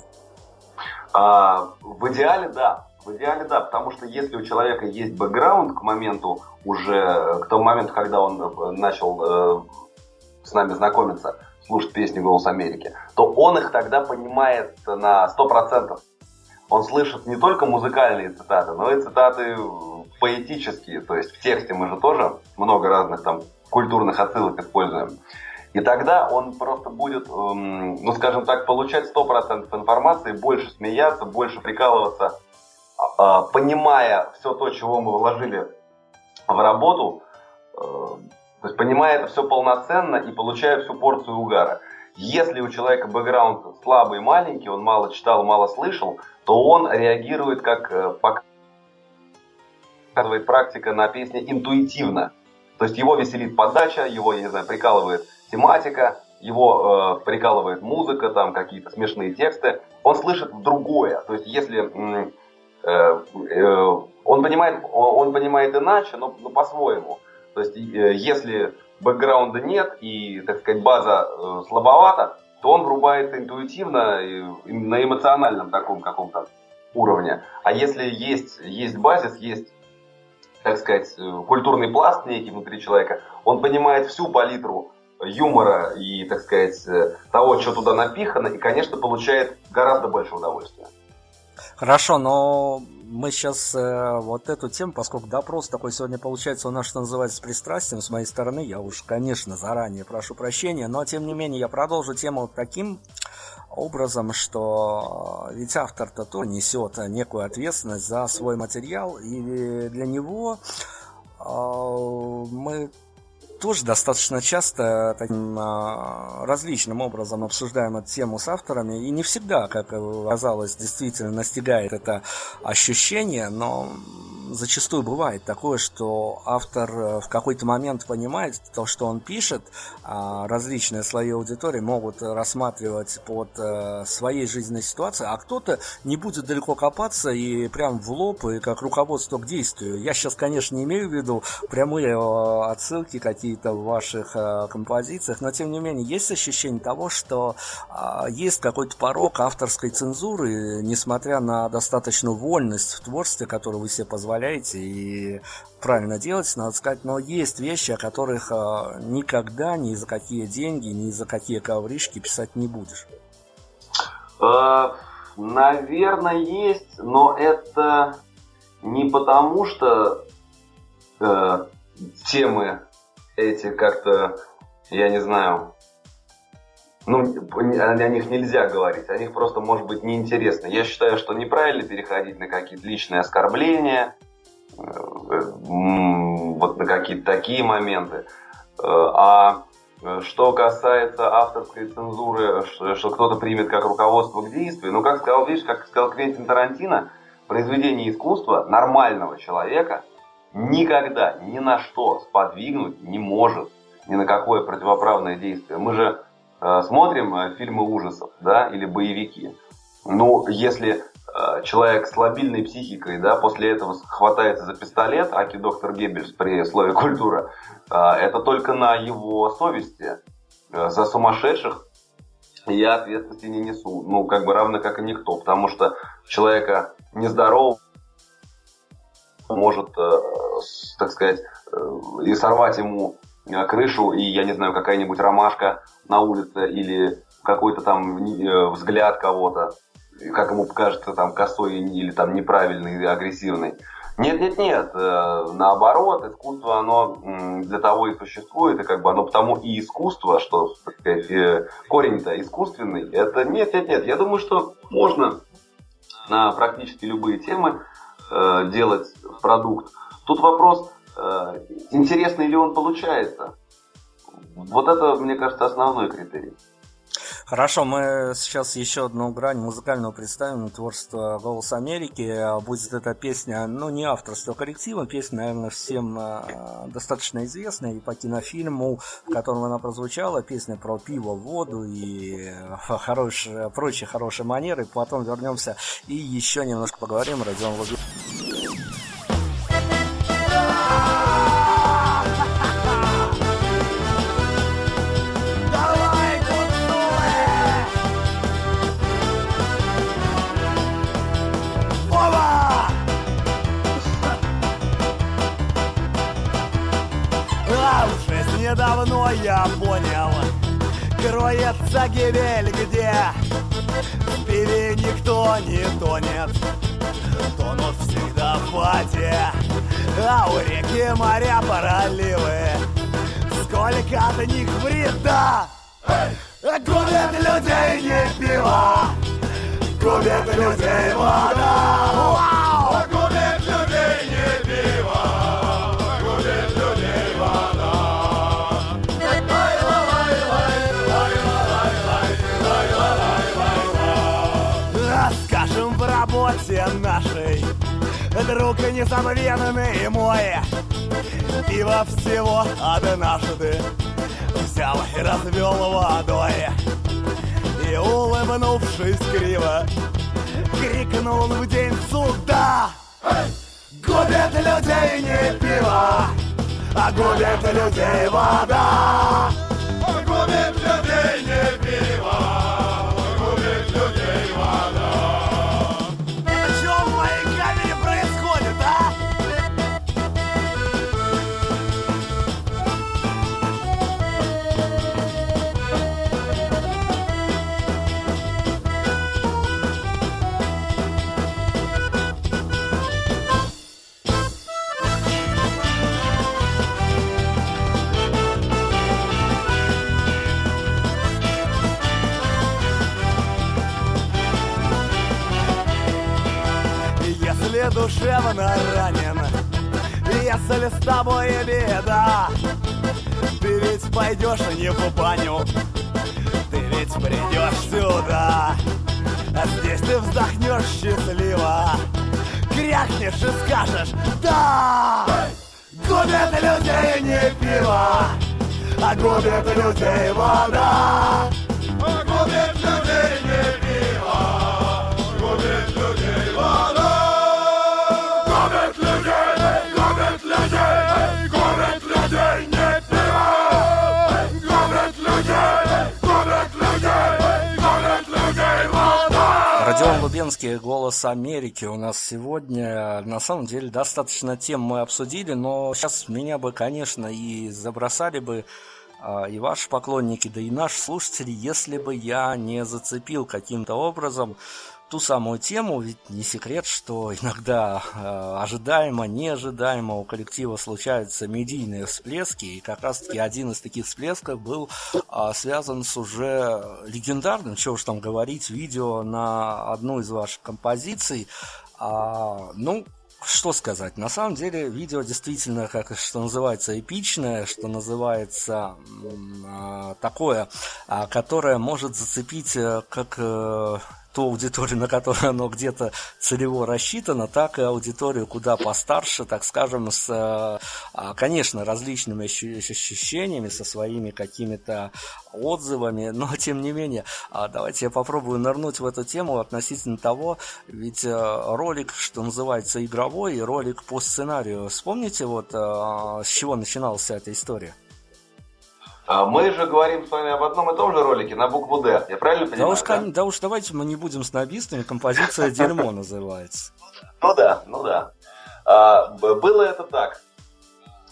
А, в идеале, да. В идеале, да, потому что если у человека есть бэкграунд к моменту уже, к тому моменту, когда он э, начал э, с нами знакомиться, слушать песни «Голос Америки», то он их тогда понимает на 100%. Он слышит не только музыкальные цитаты, но и цитаты поэтические. То есть в тексте мы же тоже много разных там культурных отсылок используем. И тогда он просто будет, эм, ну скажем так, получать 100% информации, больше смеяться, больше прикалываться, а, понимая все то, чего мы вложили в работу, э, то есть понимая это все полноценно и получая всю порцию угара. Если у человека бэкграунд слабый, маленький, он мало читал, мало слышал, то он реагирует, как э, показывает практика на песне, интуитивно. То есть его веселит подача, его, я не знаю, прикалывает тематика, его э, прикалывает музыка, там какие-то смешные тексты. Он слышит другое. То есть если э, э, он понимает, он понимает иначе, но, но по-своему. То есть э, если бэкграунда нет и, так сказать, база э, слабовата, то он врубается интуитивно и, на эмоциональном таком каком-то уровне. А если есть, есть базис, есть, так сказать, э, культурный пласт некий внутри человека, он понимает всю палитру юмора и, так сказать, э, того, что туда напихано, и, конечно, получает гораздо больше удовольствия. Хорошо, но мы сейчас э, вот эту тему, поскольку допрос такой сегодня получается у нас, что называется, с пристрастием с моей стороны, я уж, конечно, заранее прошу прощения, но тем не менее я продолжу тему таким образом, что ведь автор-то то несет некую ответственность за свой материал, и для него э, мы тоже достаточно часто таким а, различным образом обсуждаем эту тему с авторами, и не всегда, как оказалось, действительно настигает это ощущение, но зачастую бывает такое, что автор э, в какой-то момент понимает то, что он пишет, а различные слои аудитории могут рассматривать под э, своей жизненной ситуацией, а кто-то не будет далеко копаться и прям в лоб, и как руководство к действию. Я сейчас, конечно, не имею в виду прямые э, отсылки какие-то в ваших композициях, но тем не менее есть ощущение того, что а, есть какой-то порог авторской цензуры, несмотря на достаточную вольность в творчестве, которую вы себе позволяете позволяете и правильно делать, надо сказать, но есть вещи, о которых э, никогда ни за какие деньги, ни за какие ковришки писать не будешь. Э, наверное, есть, но это не потому, что э, темы эти как-то, я не знаю, ну, о них нельзя говорить, о них просто может быть неинтересно. Я считаю, что неправильно переходить на какие-то личные оскорбления, э, вот на какие-то такие моменты. Э, а что касается авторской цензуры, что, кто-то примет как руководство к действию, ну, как сказал, видишь, как сказал Квентин Тарантино, произведение искусства нормального человека никогда ни на что сподвигнуть не может, ни на какое противоправное действие. Мы же Э, смотрим э, фильмы ужасов, да, или боевики. Ну, если э, человек с лобильной психикой, да, после этого хватается за пистолет, аки доктор Геббельс при слове культура, это только на его совести. За сумасшедших я ответственности не несу. Ну, как бы равно как и никто. Потому что человека нездорового может, так сказать, и сорвать ему крышу, и, я не знаю, какая-нибудь ромашка на улице или какой-то там э, взгляд кого-то, как ему кажется, там косой или там неправильный, агрессивный. Нет, нет, нет, э, наоборот, искусство, оно для того и существует, и как бы оно потому и искусство, что э, корень-то искусственный, это нет, нет, нет, я думаю, что можно на практически любые темы делать продукт. Тут вопрос, э, интересный ли он получается. Вот это, мне кажется, основной критерий. Хорошо, мы сейчас еще одну грань музыкального представим творчество «Голос Америки». Будет эта песня, ну, не авторского коллектива, песня, наверное, всем э, достаточно известная и по кинофильму, в котором она прозвучала, песня про пиво, воду и э, хорошие, прочие хорошие манеры. Потом вернемся и еще немножко поговорим. Родион Лубин. Давно я понял. Кроется гибель где? В пиве никто не тонет. Тонут всегда в воде. А у реки моря проливы Сколько от них вреда? Губят людей не пиво. Губят людей вода Друг несомненный мой. Пиво всего однажды Взял и развел водой. И улыбнувшись криво Крикнул в день суда. Губит людей не пиво А губит людей вода душевно ранен. Если с тобой беда Ты ведь пойдешь не в баню. Ты ведь придешь сюда А здесь ты вздохнешь счастливо. Крякнешь и скажешь Да! Губит людей не пиво А губит людей вода Лубенский, «Голос Америки» у нас сегодня. На самом деле, достаточно тем мы обсудили, но сейчас меня бы, конечно, и забросали бы а, и ваши поклонники, да и наши слушатели, если бы я не зацепил каким-то образом ту самую тему, ведь не секрет, что иногда э, ожидаемо, неожидаемо у коллектива случаются медийные всплески, и как раз-таки один из таких всплесков был э, связан с уже легендарным, чего уж там говорить, видео на одну из ваших композиций. А, ну, что сказать? На самом деле видео действительно, как что называется, эпичное, что называется э, такое, которое может зацепить э, как э, ту аудиторию, на которую оно где-то целево рассчитано, так и аудиторию куда постарше, так скажем, с, а, конечно, различными ощущениями, со своими какими-то отзывами, но тем не менее, а, давайте я попробую нырнуть в эту тему относительно того, ведь э, ролик, что называется, игровой, и ролик по сценарию. Вспомните, вот э, с чего начиналась вся эта история? А мы же говорим с вами об одном и том же ролике на букву «Д». Я правильно понимаю? Да уж, да? да уж давайте мы не будем снобистами, композиция «Дерьмо» называется. Ну да, ну да. А, было это так.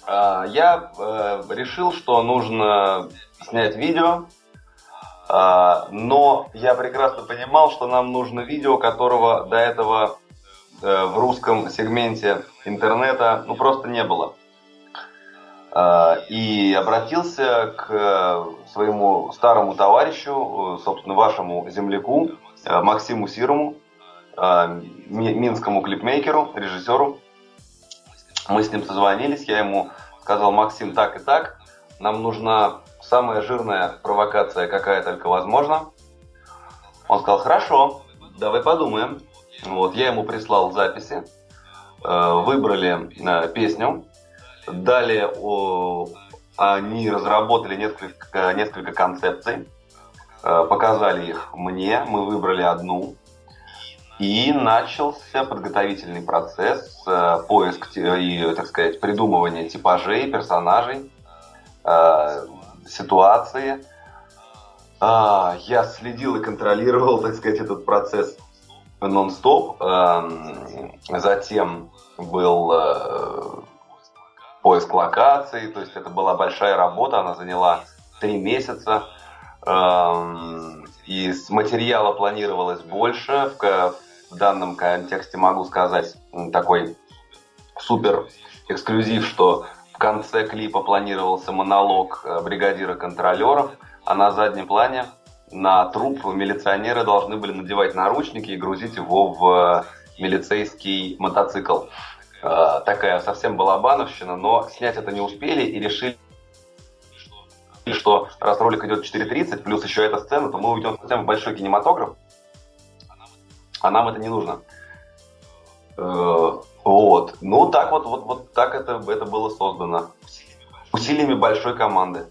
А, я а, решил, что нужно снять видео, но я прекрасно понимал, что нам нужно видео, которого до этого а, в русском сегменте интернета ну просто не было. А, и обратился к э, своему старому товарищу, э, собственно, вашему земляку, э, Максиму Сирому, минскому клипмейкеру, режиссеру. Мы с ним созвонились, я ему сказал, Максим, так и так, нам нужна самая жирная провокация, какая только возможна. Он сказал, хорошо, давай подумаем. Вот, я ему прислал записи, выбрали песню, далее о, они разработали несколько, несколько концепций, э, показали их мне, мы выбрали одну, и начался подготовительный процесс, поиск и, так сказать, придумывание типажей, персонажей, ситуации. А, я следил и контролировал, так сказать, этот процесс нон-стоп. Эм, затем был э, поиск локаций, то есть это была большая работа, она заняла три месяца. Эм, и с материала планировалось больше. В, данном контексте могу сказать такой супер эксклюзив, что в конце клипа планировался монолог э, бригадира контролеров, а на заднем плане на труп милиционеры должны были надевать наручники и грузить его в э, милицейский мотоцикл. Э, такая совсем балабановщина, но снять это не успели и решили, что раз ролик идет 4.30, плюс еще эта сцена, то мы уйдем совсем в большой кинематограф, а нам это не нужно. Э, вот. Ну, так вот, вот, вот так это, это было создано. Усилиями большой команды.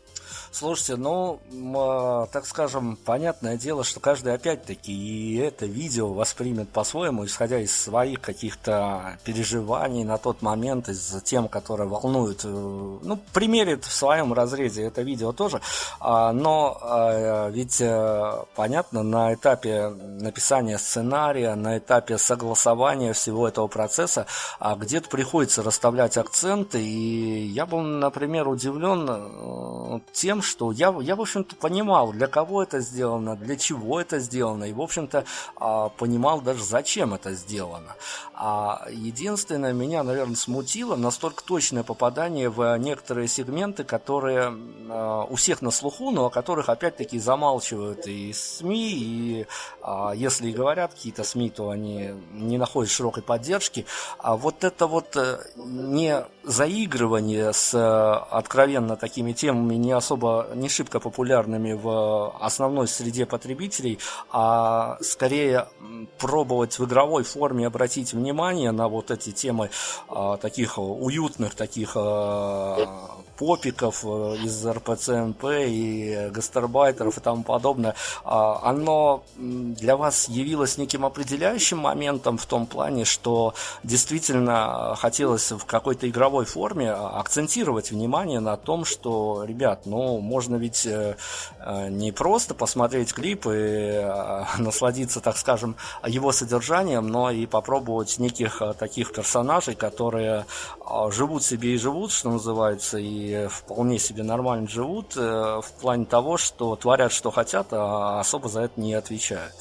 Слушайте, ну, э, так скажем, понятное дело, что каждый опять-таки и это видео воспримет по-своему, исходя из своих каких-то переживаний на тот момент, из тем, которые волнуют, э, ну, примерит в своем разрезе это видео тоже, а, но а, ведь э, понятно, на этапе написания сценария, на этапе согласования всего этого процесса, а где-то приходится расставлять акценты, и я был, например, удивлен тем, что я, я в общем-то, понимал, для кого это сделано, для чего это сделано, и, в общем-то, а, понимал даже, зачем это сделано. А единственное, меня, наверное, смутило настолько точное попадание в некоторые сегменты, которые а, у всех на слуху, но о которых, опять-таки, замалчивают и СМИ, и а, если и говорят какие-то СМИ, то они не находят широкой поддержки. А вот это вот э, не заигрывание с э, откровенно такими темами, не особо не шибко популярными в основной среде потребителей, а скорее пробовать в игровой форме обратить внимание на вот эти темы а, таких уютных, таких а, попиков э, из РПЦНП и гастарбайтеров и тому подобное, а, оно для вас явилось неким определяющим моментом в том плане, что действительно хотелось в какой-то игровой форме акцентировать внимание на том, что, ребят, ну, можно ведь э, э, не просто посмотреть клип и насладиться, так скажем, его содержанием, но и попробовать неких таких персонажей, которые живут себе и живут, что называется, и вполне себе нормально живут э, в плане того, что творят, что хотят, а особо за это не отвечают.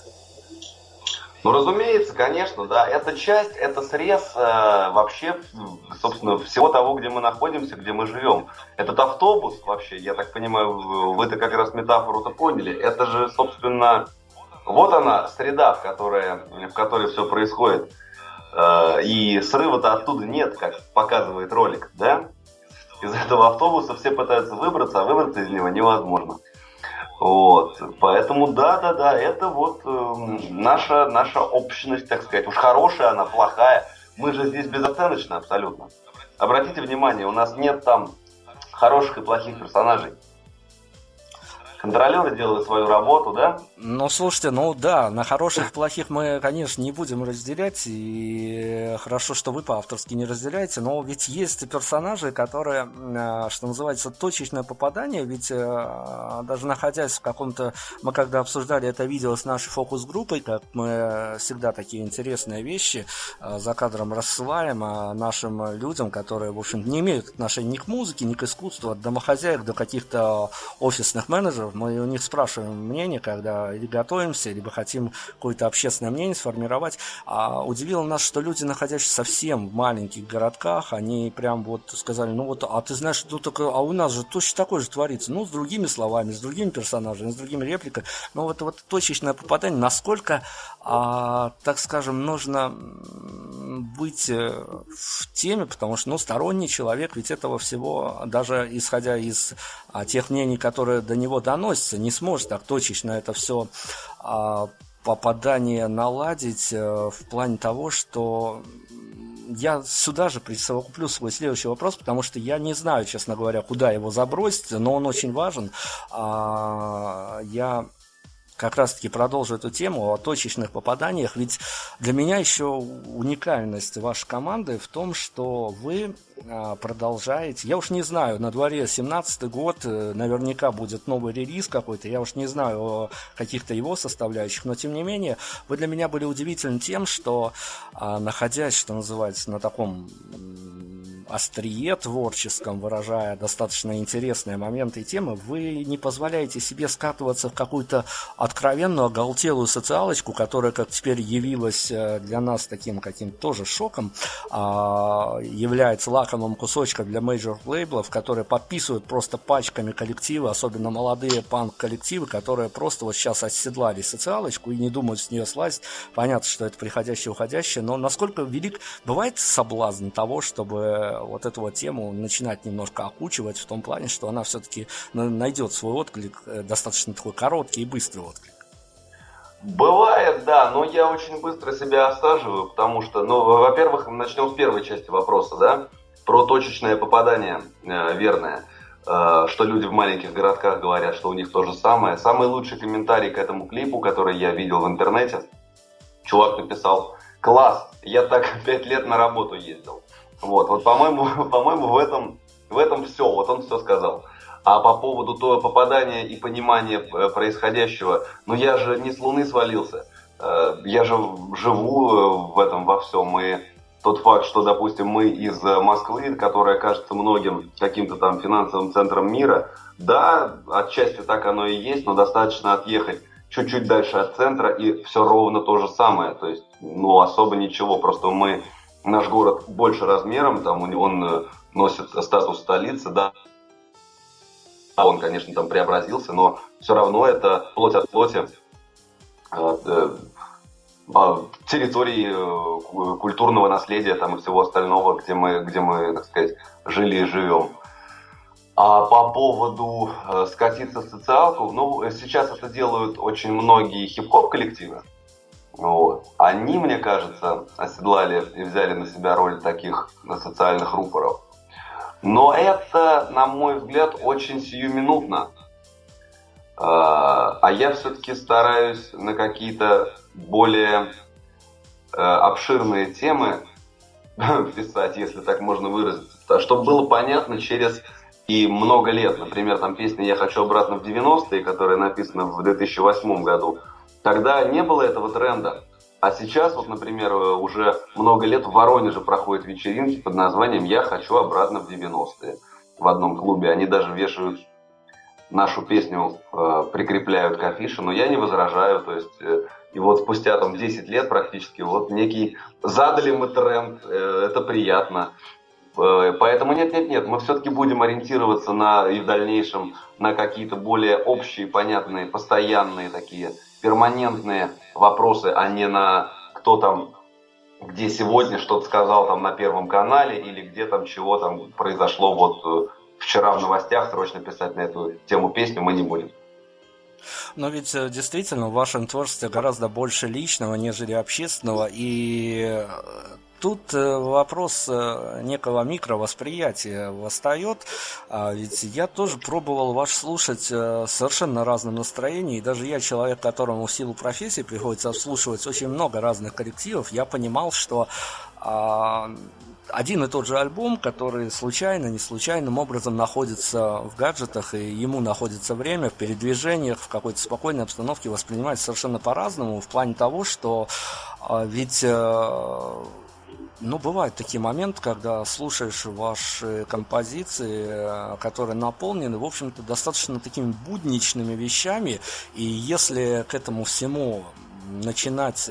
Ну, разумеется, конечно, да. Это часть, это срез э, вообще, собственно, всего того, где мы находимся, где мы живем. Этот автобус вообще, я так понимаю, вы-то как раз метафору-то поняли. Это же, собственно, вот она, среда, в которой, в которой все происходит. Э, и срыва-то оттуда нет, как показывает ролик, да? Из этого автобуса, все пытаются выбраться, а выбраться из него невозможно. Вот, поэтому да, да, да, это вот э, наша, наша общность, так сказать. Уж хорошая она, плохая. Мы же здесь безоценочны абсолютно. Обратите внимание, у нас нет там хороших и плохих персонажей. Контролеры делают свою работу, да? Ну, слушайте, ну да, на хороших и плохих мы, конечно, не будем разделять, и хорошо, что вы по-авторски не разделяете, но ведь есть персонажи, которые, э, что называется, точечное попадание, ведь э, даже находясь в каком-то... Мы когда обсуждали это видео с нашей фокус-группой, как мы всегда такие интересные вещи э, за кадром рассылаем нашим людям, которые, в общем, не имеют отношения ни к музыке, ни к искусству, от домохозяек до каких-то офисных менеджеров, мы у них спрашиваем мнение, когда или готовимся, либо хотим какое-то общественное мнение сформировать. А удивило нас, что люди, находящиеся совсем в маленьких городках, они прям вот сказали, ну вот, а ты знаешь, ну такое, а у нас же точно такое же творится. Ну, с другими словами, с другими персонажами, с другими репликами. Но вот, вот точечное попадание, насколько, а, так скажем, нужно быть в теме, потому что, ну, сторонний человек ведь этого всего, даже исходя из а, тех мнений, которые до него доносятся, не сможет так точечно это все а, попадание наладить в плане того, что я сюда же присовокуплю свой следующий вопрос, потому что я не знаю, честно говоря, куда его забросить, но он очень важен. А, я как раз-таки продолжу эту тему о точечных попаданиях, ведь для меня еще уникальность вашей команды в том, что вы продолжаете, я уж не знаю, на дворе 17 год, э, наверняка будет новый релиз какой-то, я уж не знаю о каких-то его составляющих, но тем не менее, вы для меня были удивительны тем, что а, находясь, что называется, на таком острие творческом, выражая достаточно интересные моменты и темы, вы не позволяете себе скатываться в какую-то откровенную оголтелую социалочку, которая, как теперь явилась э, для нас таким каким-то тоже шоком, а, является лакомым кусочком для мейджор-лейблов, которые подписывают просто пачками коллективы, особенно молодые панк-коллективы, которые просто вот сейчас оседлали социалочку и не думают с нее слазить. Понятно, что это приходящее уходящее, но насколько велик бывает соблазн того, чтобы вот эту вот тему начинать немножко окучивать в том плане, что она все-таки найдет свой отклик, э, достаточно такой короткий и быстрый отклик. Бывает, да, но я очень быстро себя осаживаю, потому что, ну, во-первых, начнем с первой части вопроса, да, про точечное попадание э, верное, э, что люди в маленьких городках говорят, что у них то же самое. Самый лучший комментарий к этому клипу, который я видел в интернете, чувак написал, класс, я так пять лет на работу ездил. Вот, вот по-моему, по-моему, в этом, в этом все, вот он все сказал. А по поводу того попадания и понимания э, происходящего, ну я же не с Луны свалился. Э, я же живу э, в этом во всем. И тот факт, что, допустим, мы из Москвы, которая кажется многим каким-то там финансовым центром мира, да, отчасти так оно и есть, но достаточно отъехать чуть-чуть дальше от центра, и все ровно то же самое. То есть, ну, особо ничего, просто мы наш город больше размером, там он э, носит статус столицы, да, он, конечно, там преобразился, но все равно это плоть от плоти э, э, а, территории культурного наследия там и всего остального, где мы, где мы, так сказать, жили и живем. А по поводу скатиться в социалку, ну, сейчас это делают очень многие хип-хоп коллективы. Вот. Они, мне кажется, оседлали и взяли на себя роль таких социальных рупоров. Но это, на мой взгляд, очень сиюминутно. А, а я все-таки стараюсь на какие-то более э, обширные темы писать, если так можно выразиться, чтобы было понятно через и много лет. Например, там песня «Я хочу обратно в 90-е», которая написана в 2008 году, Тогда не было этого тренда. А сейчас, вот, например, уже много лет в Воронеже проходят вечеринки под названием «Я хочу обратно в 90-е» в одном клубе. Они даже вешают нашу песню, э, прикрепляют к афише, но я не возражаю. То есть, э, и вот спустя там 10 лет практически, вот некий задали мы тренд, э, это приятно. Э, поэтому нет, нет, нет, мы все-таки будем ориентироваться на и в дальнейшем на какие-то более общие, понятные, постоянные такие перманентные вопросы, а не на кто там, где сегодня что-то сказал там на Первом канале или где там чего там произошло вот э, вчера в новостях, срочно писать на эту тему песню мы не будем. Но ведь э, действительно в вашем творчестве гораздо больше личного, нежели общественного, и э, Тут э, вопрос некого микровосприятия восстает, а ведь я тоже пробовал ваш слушать э, совершенно разном настроении, и даже я, человек, которому в силу профессии приходится обслуживать очень много разных коллективов, я понимал, что а, один и тот же альбом, который случайно, не случайным образом находится в гаджетах, и ему находится время в передвижениях, в какой-то спокойной обстановке воспринимать совершенно по-разному, в плане того, что а, ведь ну, бывают такие моменты, когда слушаешь ваши композиции, э, которые наполнены, в общем-то, достаточно такими будничными вещами, и если к этому всему начинать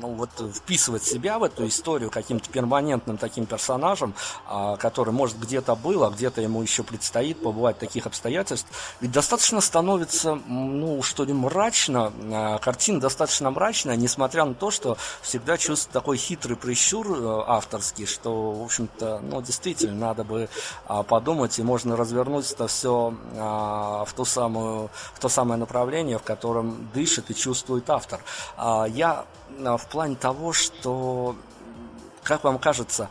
ну, вот вписывать себя в эту историю каким-то перманентным таким персонажем, а, который, может, где-то был, а где-то ему еще предстоит побывать в таких обстоятельств, ведь достаточно становится, ну, что ли, мрачно, а, картина достаточно мрачная, несмотря на то, что всегда чувствует такой хитрый прищур э, авторский, что, в общем-то, ну, действительно, надо бы а, подумать, и можно развернуть это все в, ту самую, в то самое направление, в котором дышит и чувствует автор. Я в плане того, что, как вам кажется,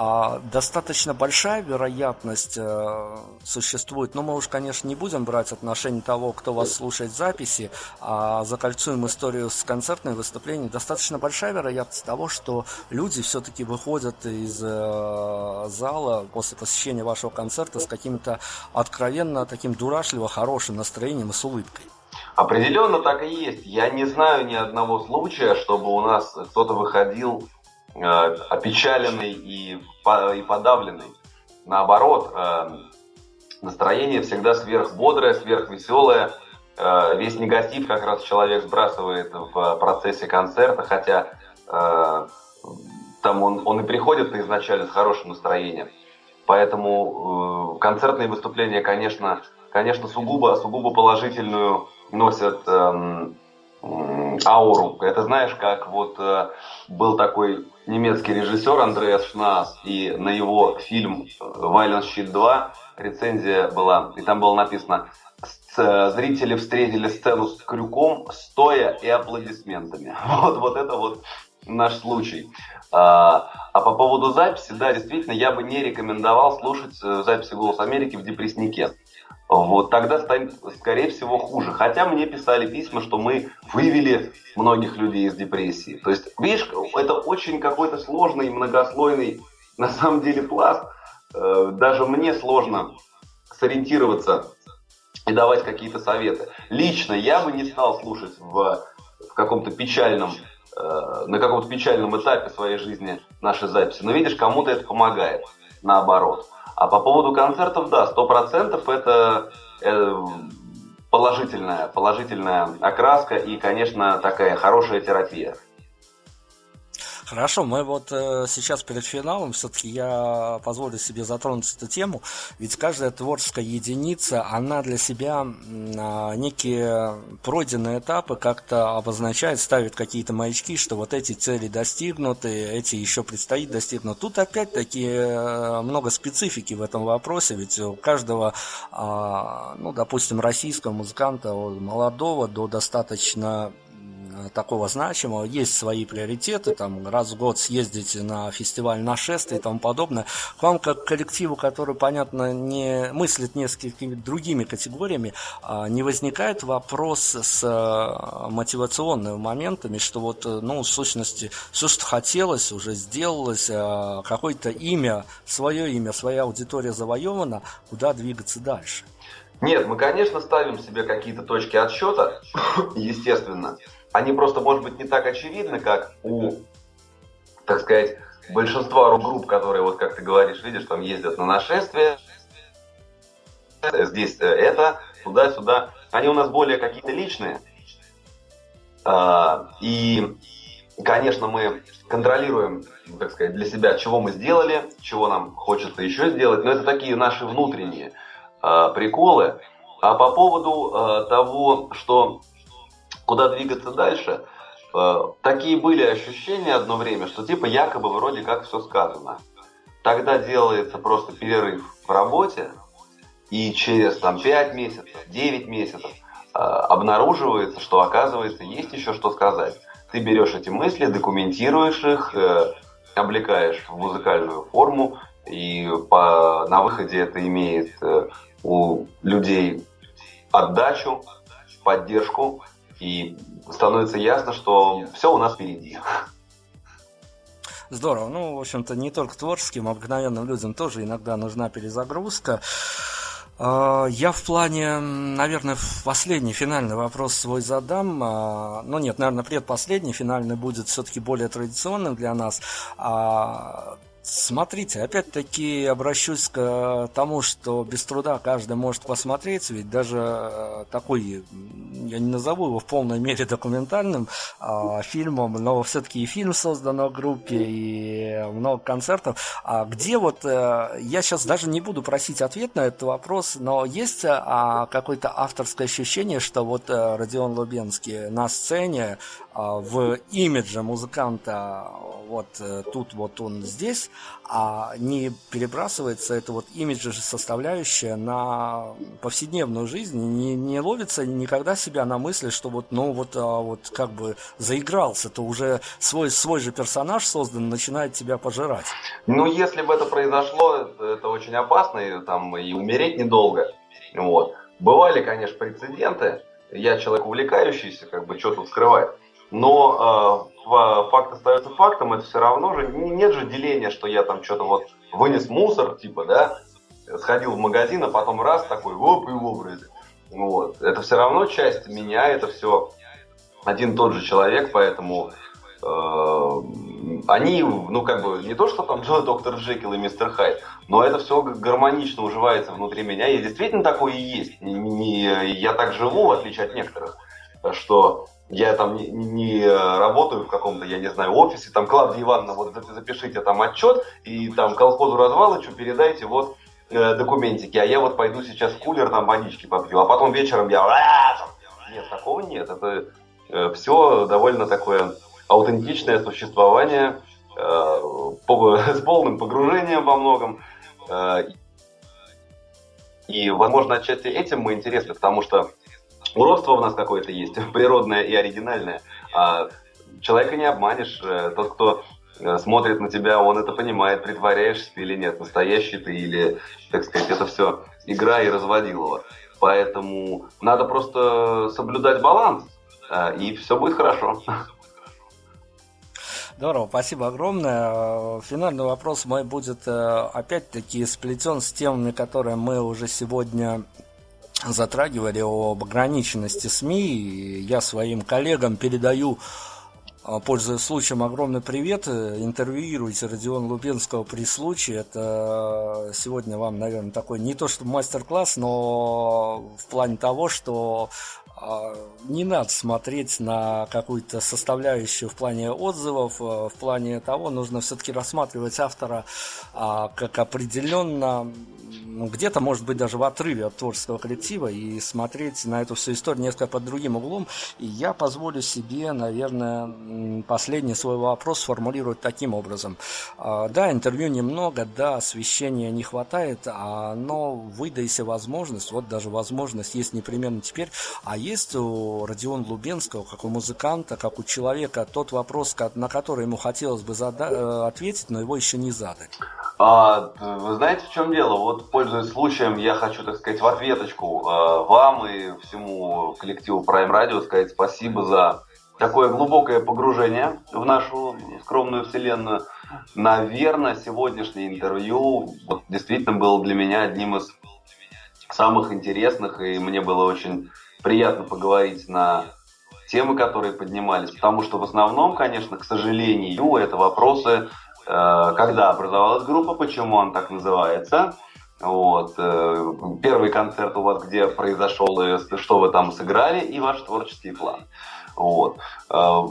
а достаточно большая вероятность э, существует, но мы уж, конечно, не будем брать отношение того, кто вас слушает записи, а закольцуем историю с концертными выступлениями. Достаточно большая вероятность того, что люди все-таки выходят из э, зала после посещения вашего концерта с каким-то откровенно таким дурашливо хорошим настроением и с улыбкой. Определенно так и есть. Я не знаю ни одного случая, чтобы у нас кто-то выходил э, опечаленный и, и подавленный. Наоборот, э, настроение всегда сверхбодрое, сверхвеселое. Э, весь негатив как раз человек сбрасывает в процессе концерта, хотя э, там он, он и приходит изначально с хорошим настроением. Поэтому э, концертные выступления, конечно, конечно, сугубо, сугубо положительную носят эм, ауру. Это знаешь, как вот э, был такой немецкий режиссер Андреас Шнаас, и на его фильм «Violence Shield 2» рецензия была, и там было написано «Зрители встретили сцену с крюком, стоя и аплодисментами». Вот, вот это вот наш случай. А, а по поводу записи, да, действительно, я бы не рекомендовал слушать э, записи «Голос Америки» в депресснике вот тогда станет, скорее всего, хуже. Хотя мне писали письма, что мы вывели многих людей из депрессии. То есть, видишь, это очень какой-то сложный, многослойный, на самом деле, пласт. Э, даже мне сложно сориентироваться и давать какие-то советы. Лично я бы не стал слушать в, в каком-то печальном, э, на каком-то печальном этапе своей жизни наши записи. Но видишь, кому-то это помогает, наоборот. А по поводу концертов, да, сто процентов это э, положительная, положительная окраска и, конечно, такая хорошая терапия. Хорошо, мы вот э, сейчас перед финалом все-таки я позволю себе затронуть эту тему, ведь каждая творческая единица, она для себя э, некие пройденные этапы как-то обозначает, ставит какие-то маячки, что вот эти цели достигнуты, эти еще предстоит достигнуть. Тут опять-таки э, много специфики в этом вопросе, ведь у каждого, э, ну, допустим, российского музыканта, молодого до достаточно такого значимого, есть свои приоритеты, там раз в год съездить на фестиваль нашествия и тому подобное. Вам как коллективу, который, понятно, не мыслит несколькими другими категориями, а, не возникает вопрос с э, мотивационными моментами, что вот, э, ну, в сущности, все, что хотелось, уже сделалось, какое-то имя, свое имя, своя аудитория завоевана, куда двигаться дальше? Нет, мы, конечно, ставим себе какие-то точки отсчета, естественно они просто, может быть, не так очевидны, как у, так сказать, большинства групп, которые, вот как ты говоришь, видишь, там ездят на нашествие, здесь э, это, туда-сюда. Они у нас более какие-то личные. А, и, конечно, мы контролируем, так сказать, для себя, чего мы сделали, чего нам хочется еще сделать. Но это такие наши внутренние а, приколы. А по поводу а, того, что куда двигаться дальше, э, такие были ощущения одно время, что типа якобы вроде как все сказано. Тогда делается просто перерыв в работе, и через там 5 месяцев, 9 месяцев э, обнаруживается, что оказывается есть еще что сказать. Ты берешь эти мысли, документируешь их, э, облекаешь в музыкальную форму, и по, на выходе это имеет у людей отдачу, поддержку, и становится ясно, что все у нас впереди. Здорово. Ну, в общем-то, не только творческим, обыкновенным людям тоже иногда нужна перезагрузка. А, я в плане, наверное, последний финальный вопрос свой задам. А, ну нет, наверное, предпоследний, финальный будет все-таки более традиционным для нас. Смотрите, опять-таки обращусь к тому, что без труда каждый может посмотреть, ведь даже э, такой, я не назову его в полной мере документальным а, фильмом, но все-таки и фильм создан в группе, и много концертов. А где вот, э, я сейчас даже не буду просить ответ на этот вопрос, но есть а, какое-то авторское ощущение, что вот э, Родион Лубенский на сцене в имидже музыканта вот э, тут вот он здесь, а не перебрасывается это вот имидж составляющая на повседневную жизнь, не, не ловится никогда себя на мысли, что вот, ну вот, а вот как бы заигрался, то уже свой, свой же персонаж создан, начинает тебя пожирать. Ну, если бы это произошло, это, это очень опасно, и, там, и умереть недолго. Вот. Бывали, конечно, прецеденты, я человек увлекающийся, как бы, что тут скрывать. Но э, факт остается фактом, это все равно же, нет же деления, что я там что-то вот вынес мусор, типа, да, сходил в магазин, а потом раз такой, оп, и в. Вот. Это все равно часть меня, это все один тот же человек, поэтому э, они, ну, как бы, не то, что там Джо, доктор Джекил и мистер Хайд, но это все гармонично уживается внутри меня, и действительно такое и есть. Не, не, я так живу, в отличие от некоторых, что я там не, не работаю в каком-то, я не знаю, офисе, там, Клавдия Ивановна, вот запишите там отчет, и там колхозу развалочу передайте вот э, документики, а я вот пойду сейчас в кулер там водички попью, а потом вечером я... Нет, такого нет, это э, все довольно такое аутентичное существование э, с полным погружением во многом. Э, и, возможно, отчасти этим мы интересны, потому что уродство у нас какое-то есть, природное и оригинальное. А человека не обманешь. Э, тот, кто э, смотрит на тебя, он это понимает, притворяешься ты или нет, настоящий ты или, так сказать, это все игра и разводилово. Поэтому надо просто соблюдать баланс, э, и все будет хорошо. Здорово, спасибо огромное. Финальный вопрос мой будет опять-таки сплетен с темами, которые мы уже сегодня затрагивали об ограниченности СМИ. Я своим коллегам передаю, а, пользуясь случаем, огромный привет. Интервьюируйте Родион Лубенского при случае. Это сегодня вам, наверное, такой не то что мастер-класс, но в плане того, что а, не надо смотреть на какую-то составляющую в плане отзывов, а, в плане того, нужно все-таки рассматривать автора как определенно ну, где-то, может быть, даже в отрыве от творческого коллектива и смотреть на эту всю историю несколько под другим углом. И я позволю себе, наверное, последний свой вопрос сформулировать таким образом. А, да, интервью немного, да, освещения не хватает, а, но выдайся возможность, вот даже возможность есть непременно теперь, а есть у Родиона Лубенского, как у музыканта, как у человека, тот вопрос, на который ему хотелось бы зада- э, ответить, но его еще не задали. А, вы знаете, в чем дело? Вот, пользуясь случаем, я хочу, так сказать, в ответочку э, вам и всему коллективу Prime Radio сказать спасибо за такое глубокое погружение в нашу скромную вселенную. Наверное, сегодняшнее интервью вот, действительно было для меня одним из самых интересных, и мне было очень приятно поговорить на темы, которые поднимались, потому что в основном, конечно, к сожалению, это вопросы Э, когда образовалась группа, почему он так называется. Вот. Э, первый концерт у вас где произошел, что вы там сыграли, и ваш творческий план. Вот. Э,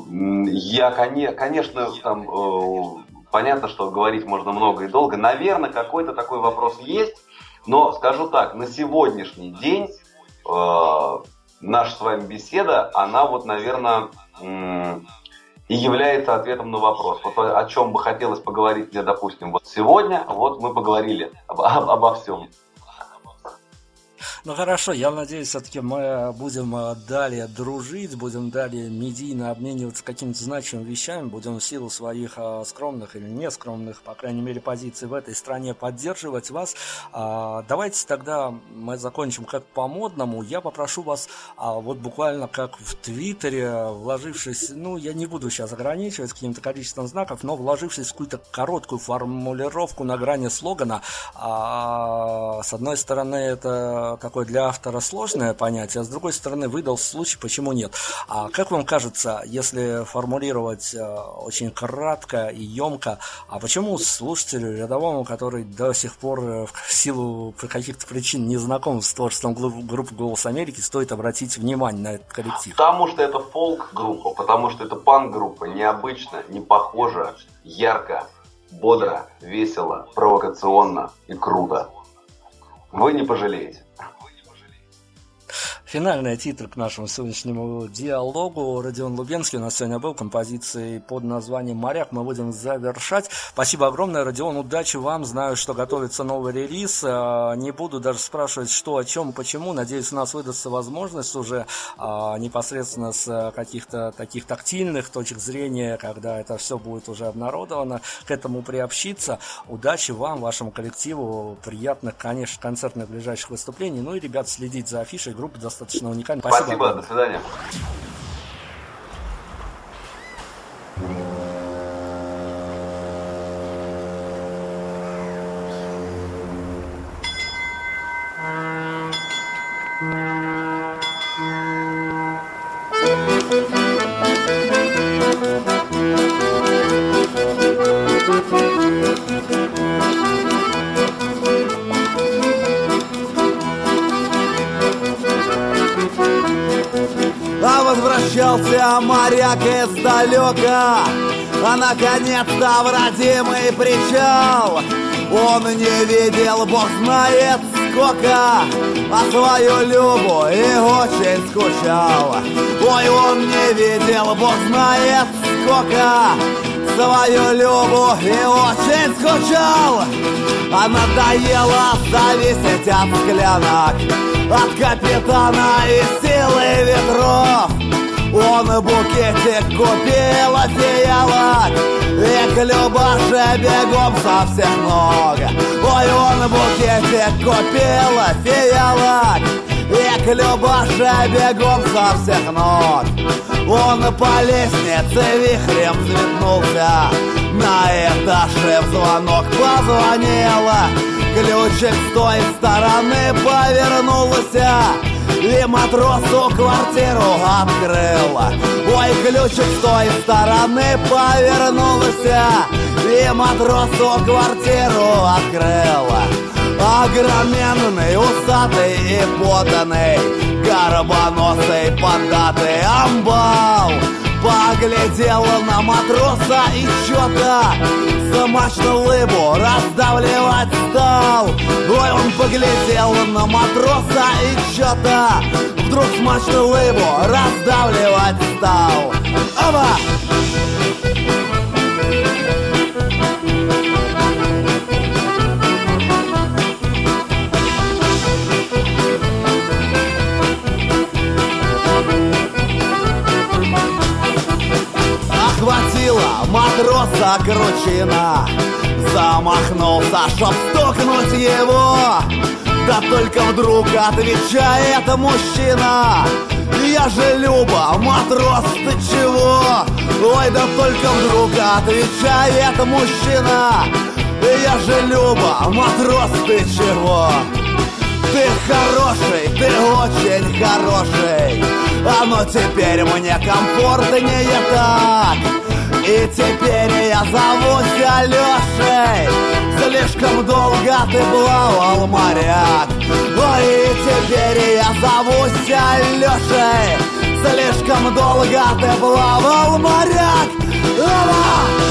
я, конечно, там понятно, что говорить можно много и долго. Наверное, какой-то такой вопрос есть, но скажу так, на сегодняшний день наша с вами беседа, она вот, наверное, и является ответом на вопрос. Вот о, чем бы хотелось поговорить мне, допустим, вот сегодня, вот мы поговорили об, об, обо всем. Ну хорошо, я надеюсь, все-таки мы будем э, далее дружить, будем далее медийно обмениваться какими-то значимыми вещами, будем в силу своих э, скромных или нескромных, по крайней мере, позиций в этой стране поддерживать вас. А, давайте тогда мы закончим как по-модному. Я попрошу вас, а, вот буквально как в Твиттере, вложившись, ну, я не буду сейчас ограничивать каким-то количеством знаков, но вложившись в какую-то короткую формулировку на грани слогана, а, с одной стороны, это какой такое для автора сложное понятие, а с другой стороны выдал случай, почему нет. А как вам кажется, если формулировать э, очень кратко и емко, а почему слушателю рядовому, который до сих пор э, в силу каких-то причин не знаком с творчеством группы «Голос Америки», стоит обратить внимание на этот коллектив? Потому что это фолк-группа, потому что это панк-группа, необычно, не похоже, ярко, бодро, весело, провокационно и круто. Вы не пожалеете. Финальный титр к нашему сегодняшнему диалогу. Родион Лубенский у нас сегодня был композицией под названием «Моряк». Мы будем завершать. Спасибо огромное, Родион. Удачи вам. Знаю, что готовится новый релиз. А, не буду даже спрашивать, что, о чем, почему. Надеюсь, у нас выдастся возможность уже а, непосредственно с каких-то таких тактильных точек зрения, когда это все будет уже обнародовано, к этому приобщиться. Удачи вам, вашему коллективу. Приятных, конечно, концертных ближайших выступлений. Ну и, ребят, следить за афишей группы достаточно достаточно уникально. Спасибо, Спасибо до свидания. Издалека А наконец-то в родимый причал. Он не видел, бог знает сколько А свою Любу и очень скучал. Ой, он не видел, бог знает сколько Свою Любу и очень скучал. А надоело зависеть от склянок От капитана и силы ветров он букетик купил от фиалок И к Любаше бегом со всех ног. Ой, он букетик купил от фиалок И к Любаше бегом со всех ног. Он по лестнице вихрем взметнулся На этаже в звонок позвонила. Ключик с той стороны повернулся и матросу квартиру открыла Ой, ключик с той стороны повернулся. И матросу квартиру открыла Огроменный, усатый и поданный Горбоносый, податый амбал Поглядела на матроса и чё-то Замачно лыбу раздавливать стал Ой, он поглядел на матроса и чё-то Вдруг смачно лыбу раздавливать стал Оба! Матроса кручина. Замахнулся, чтоб стукнуть его. Да только вдруг отвечает мужчина. Я же Люба, матрос, ты чего? Ой, да только вдруг отвечает мужчина. Я же Люба, матрос, ты чего? Ты хороший, ты очень хороший. А но теперь мне комфортнее так И теперь я зовусь Алешей. Слишком долго ты плавал, моряк Ой, и теперь я зовусь Алешей. Слишком долго ты плавал, моряк Ава!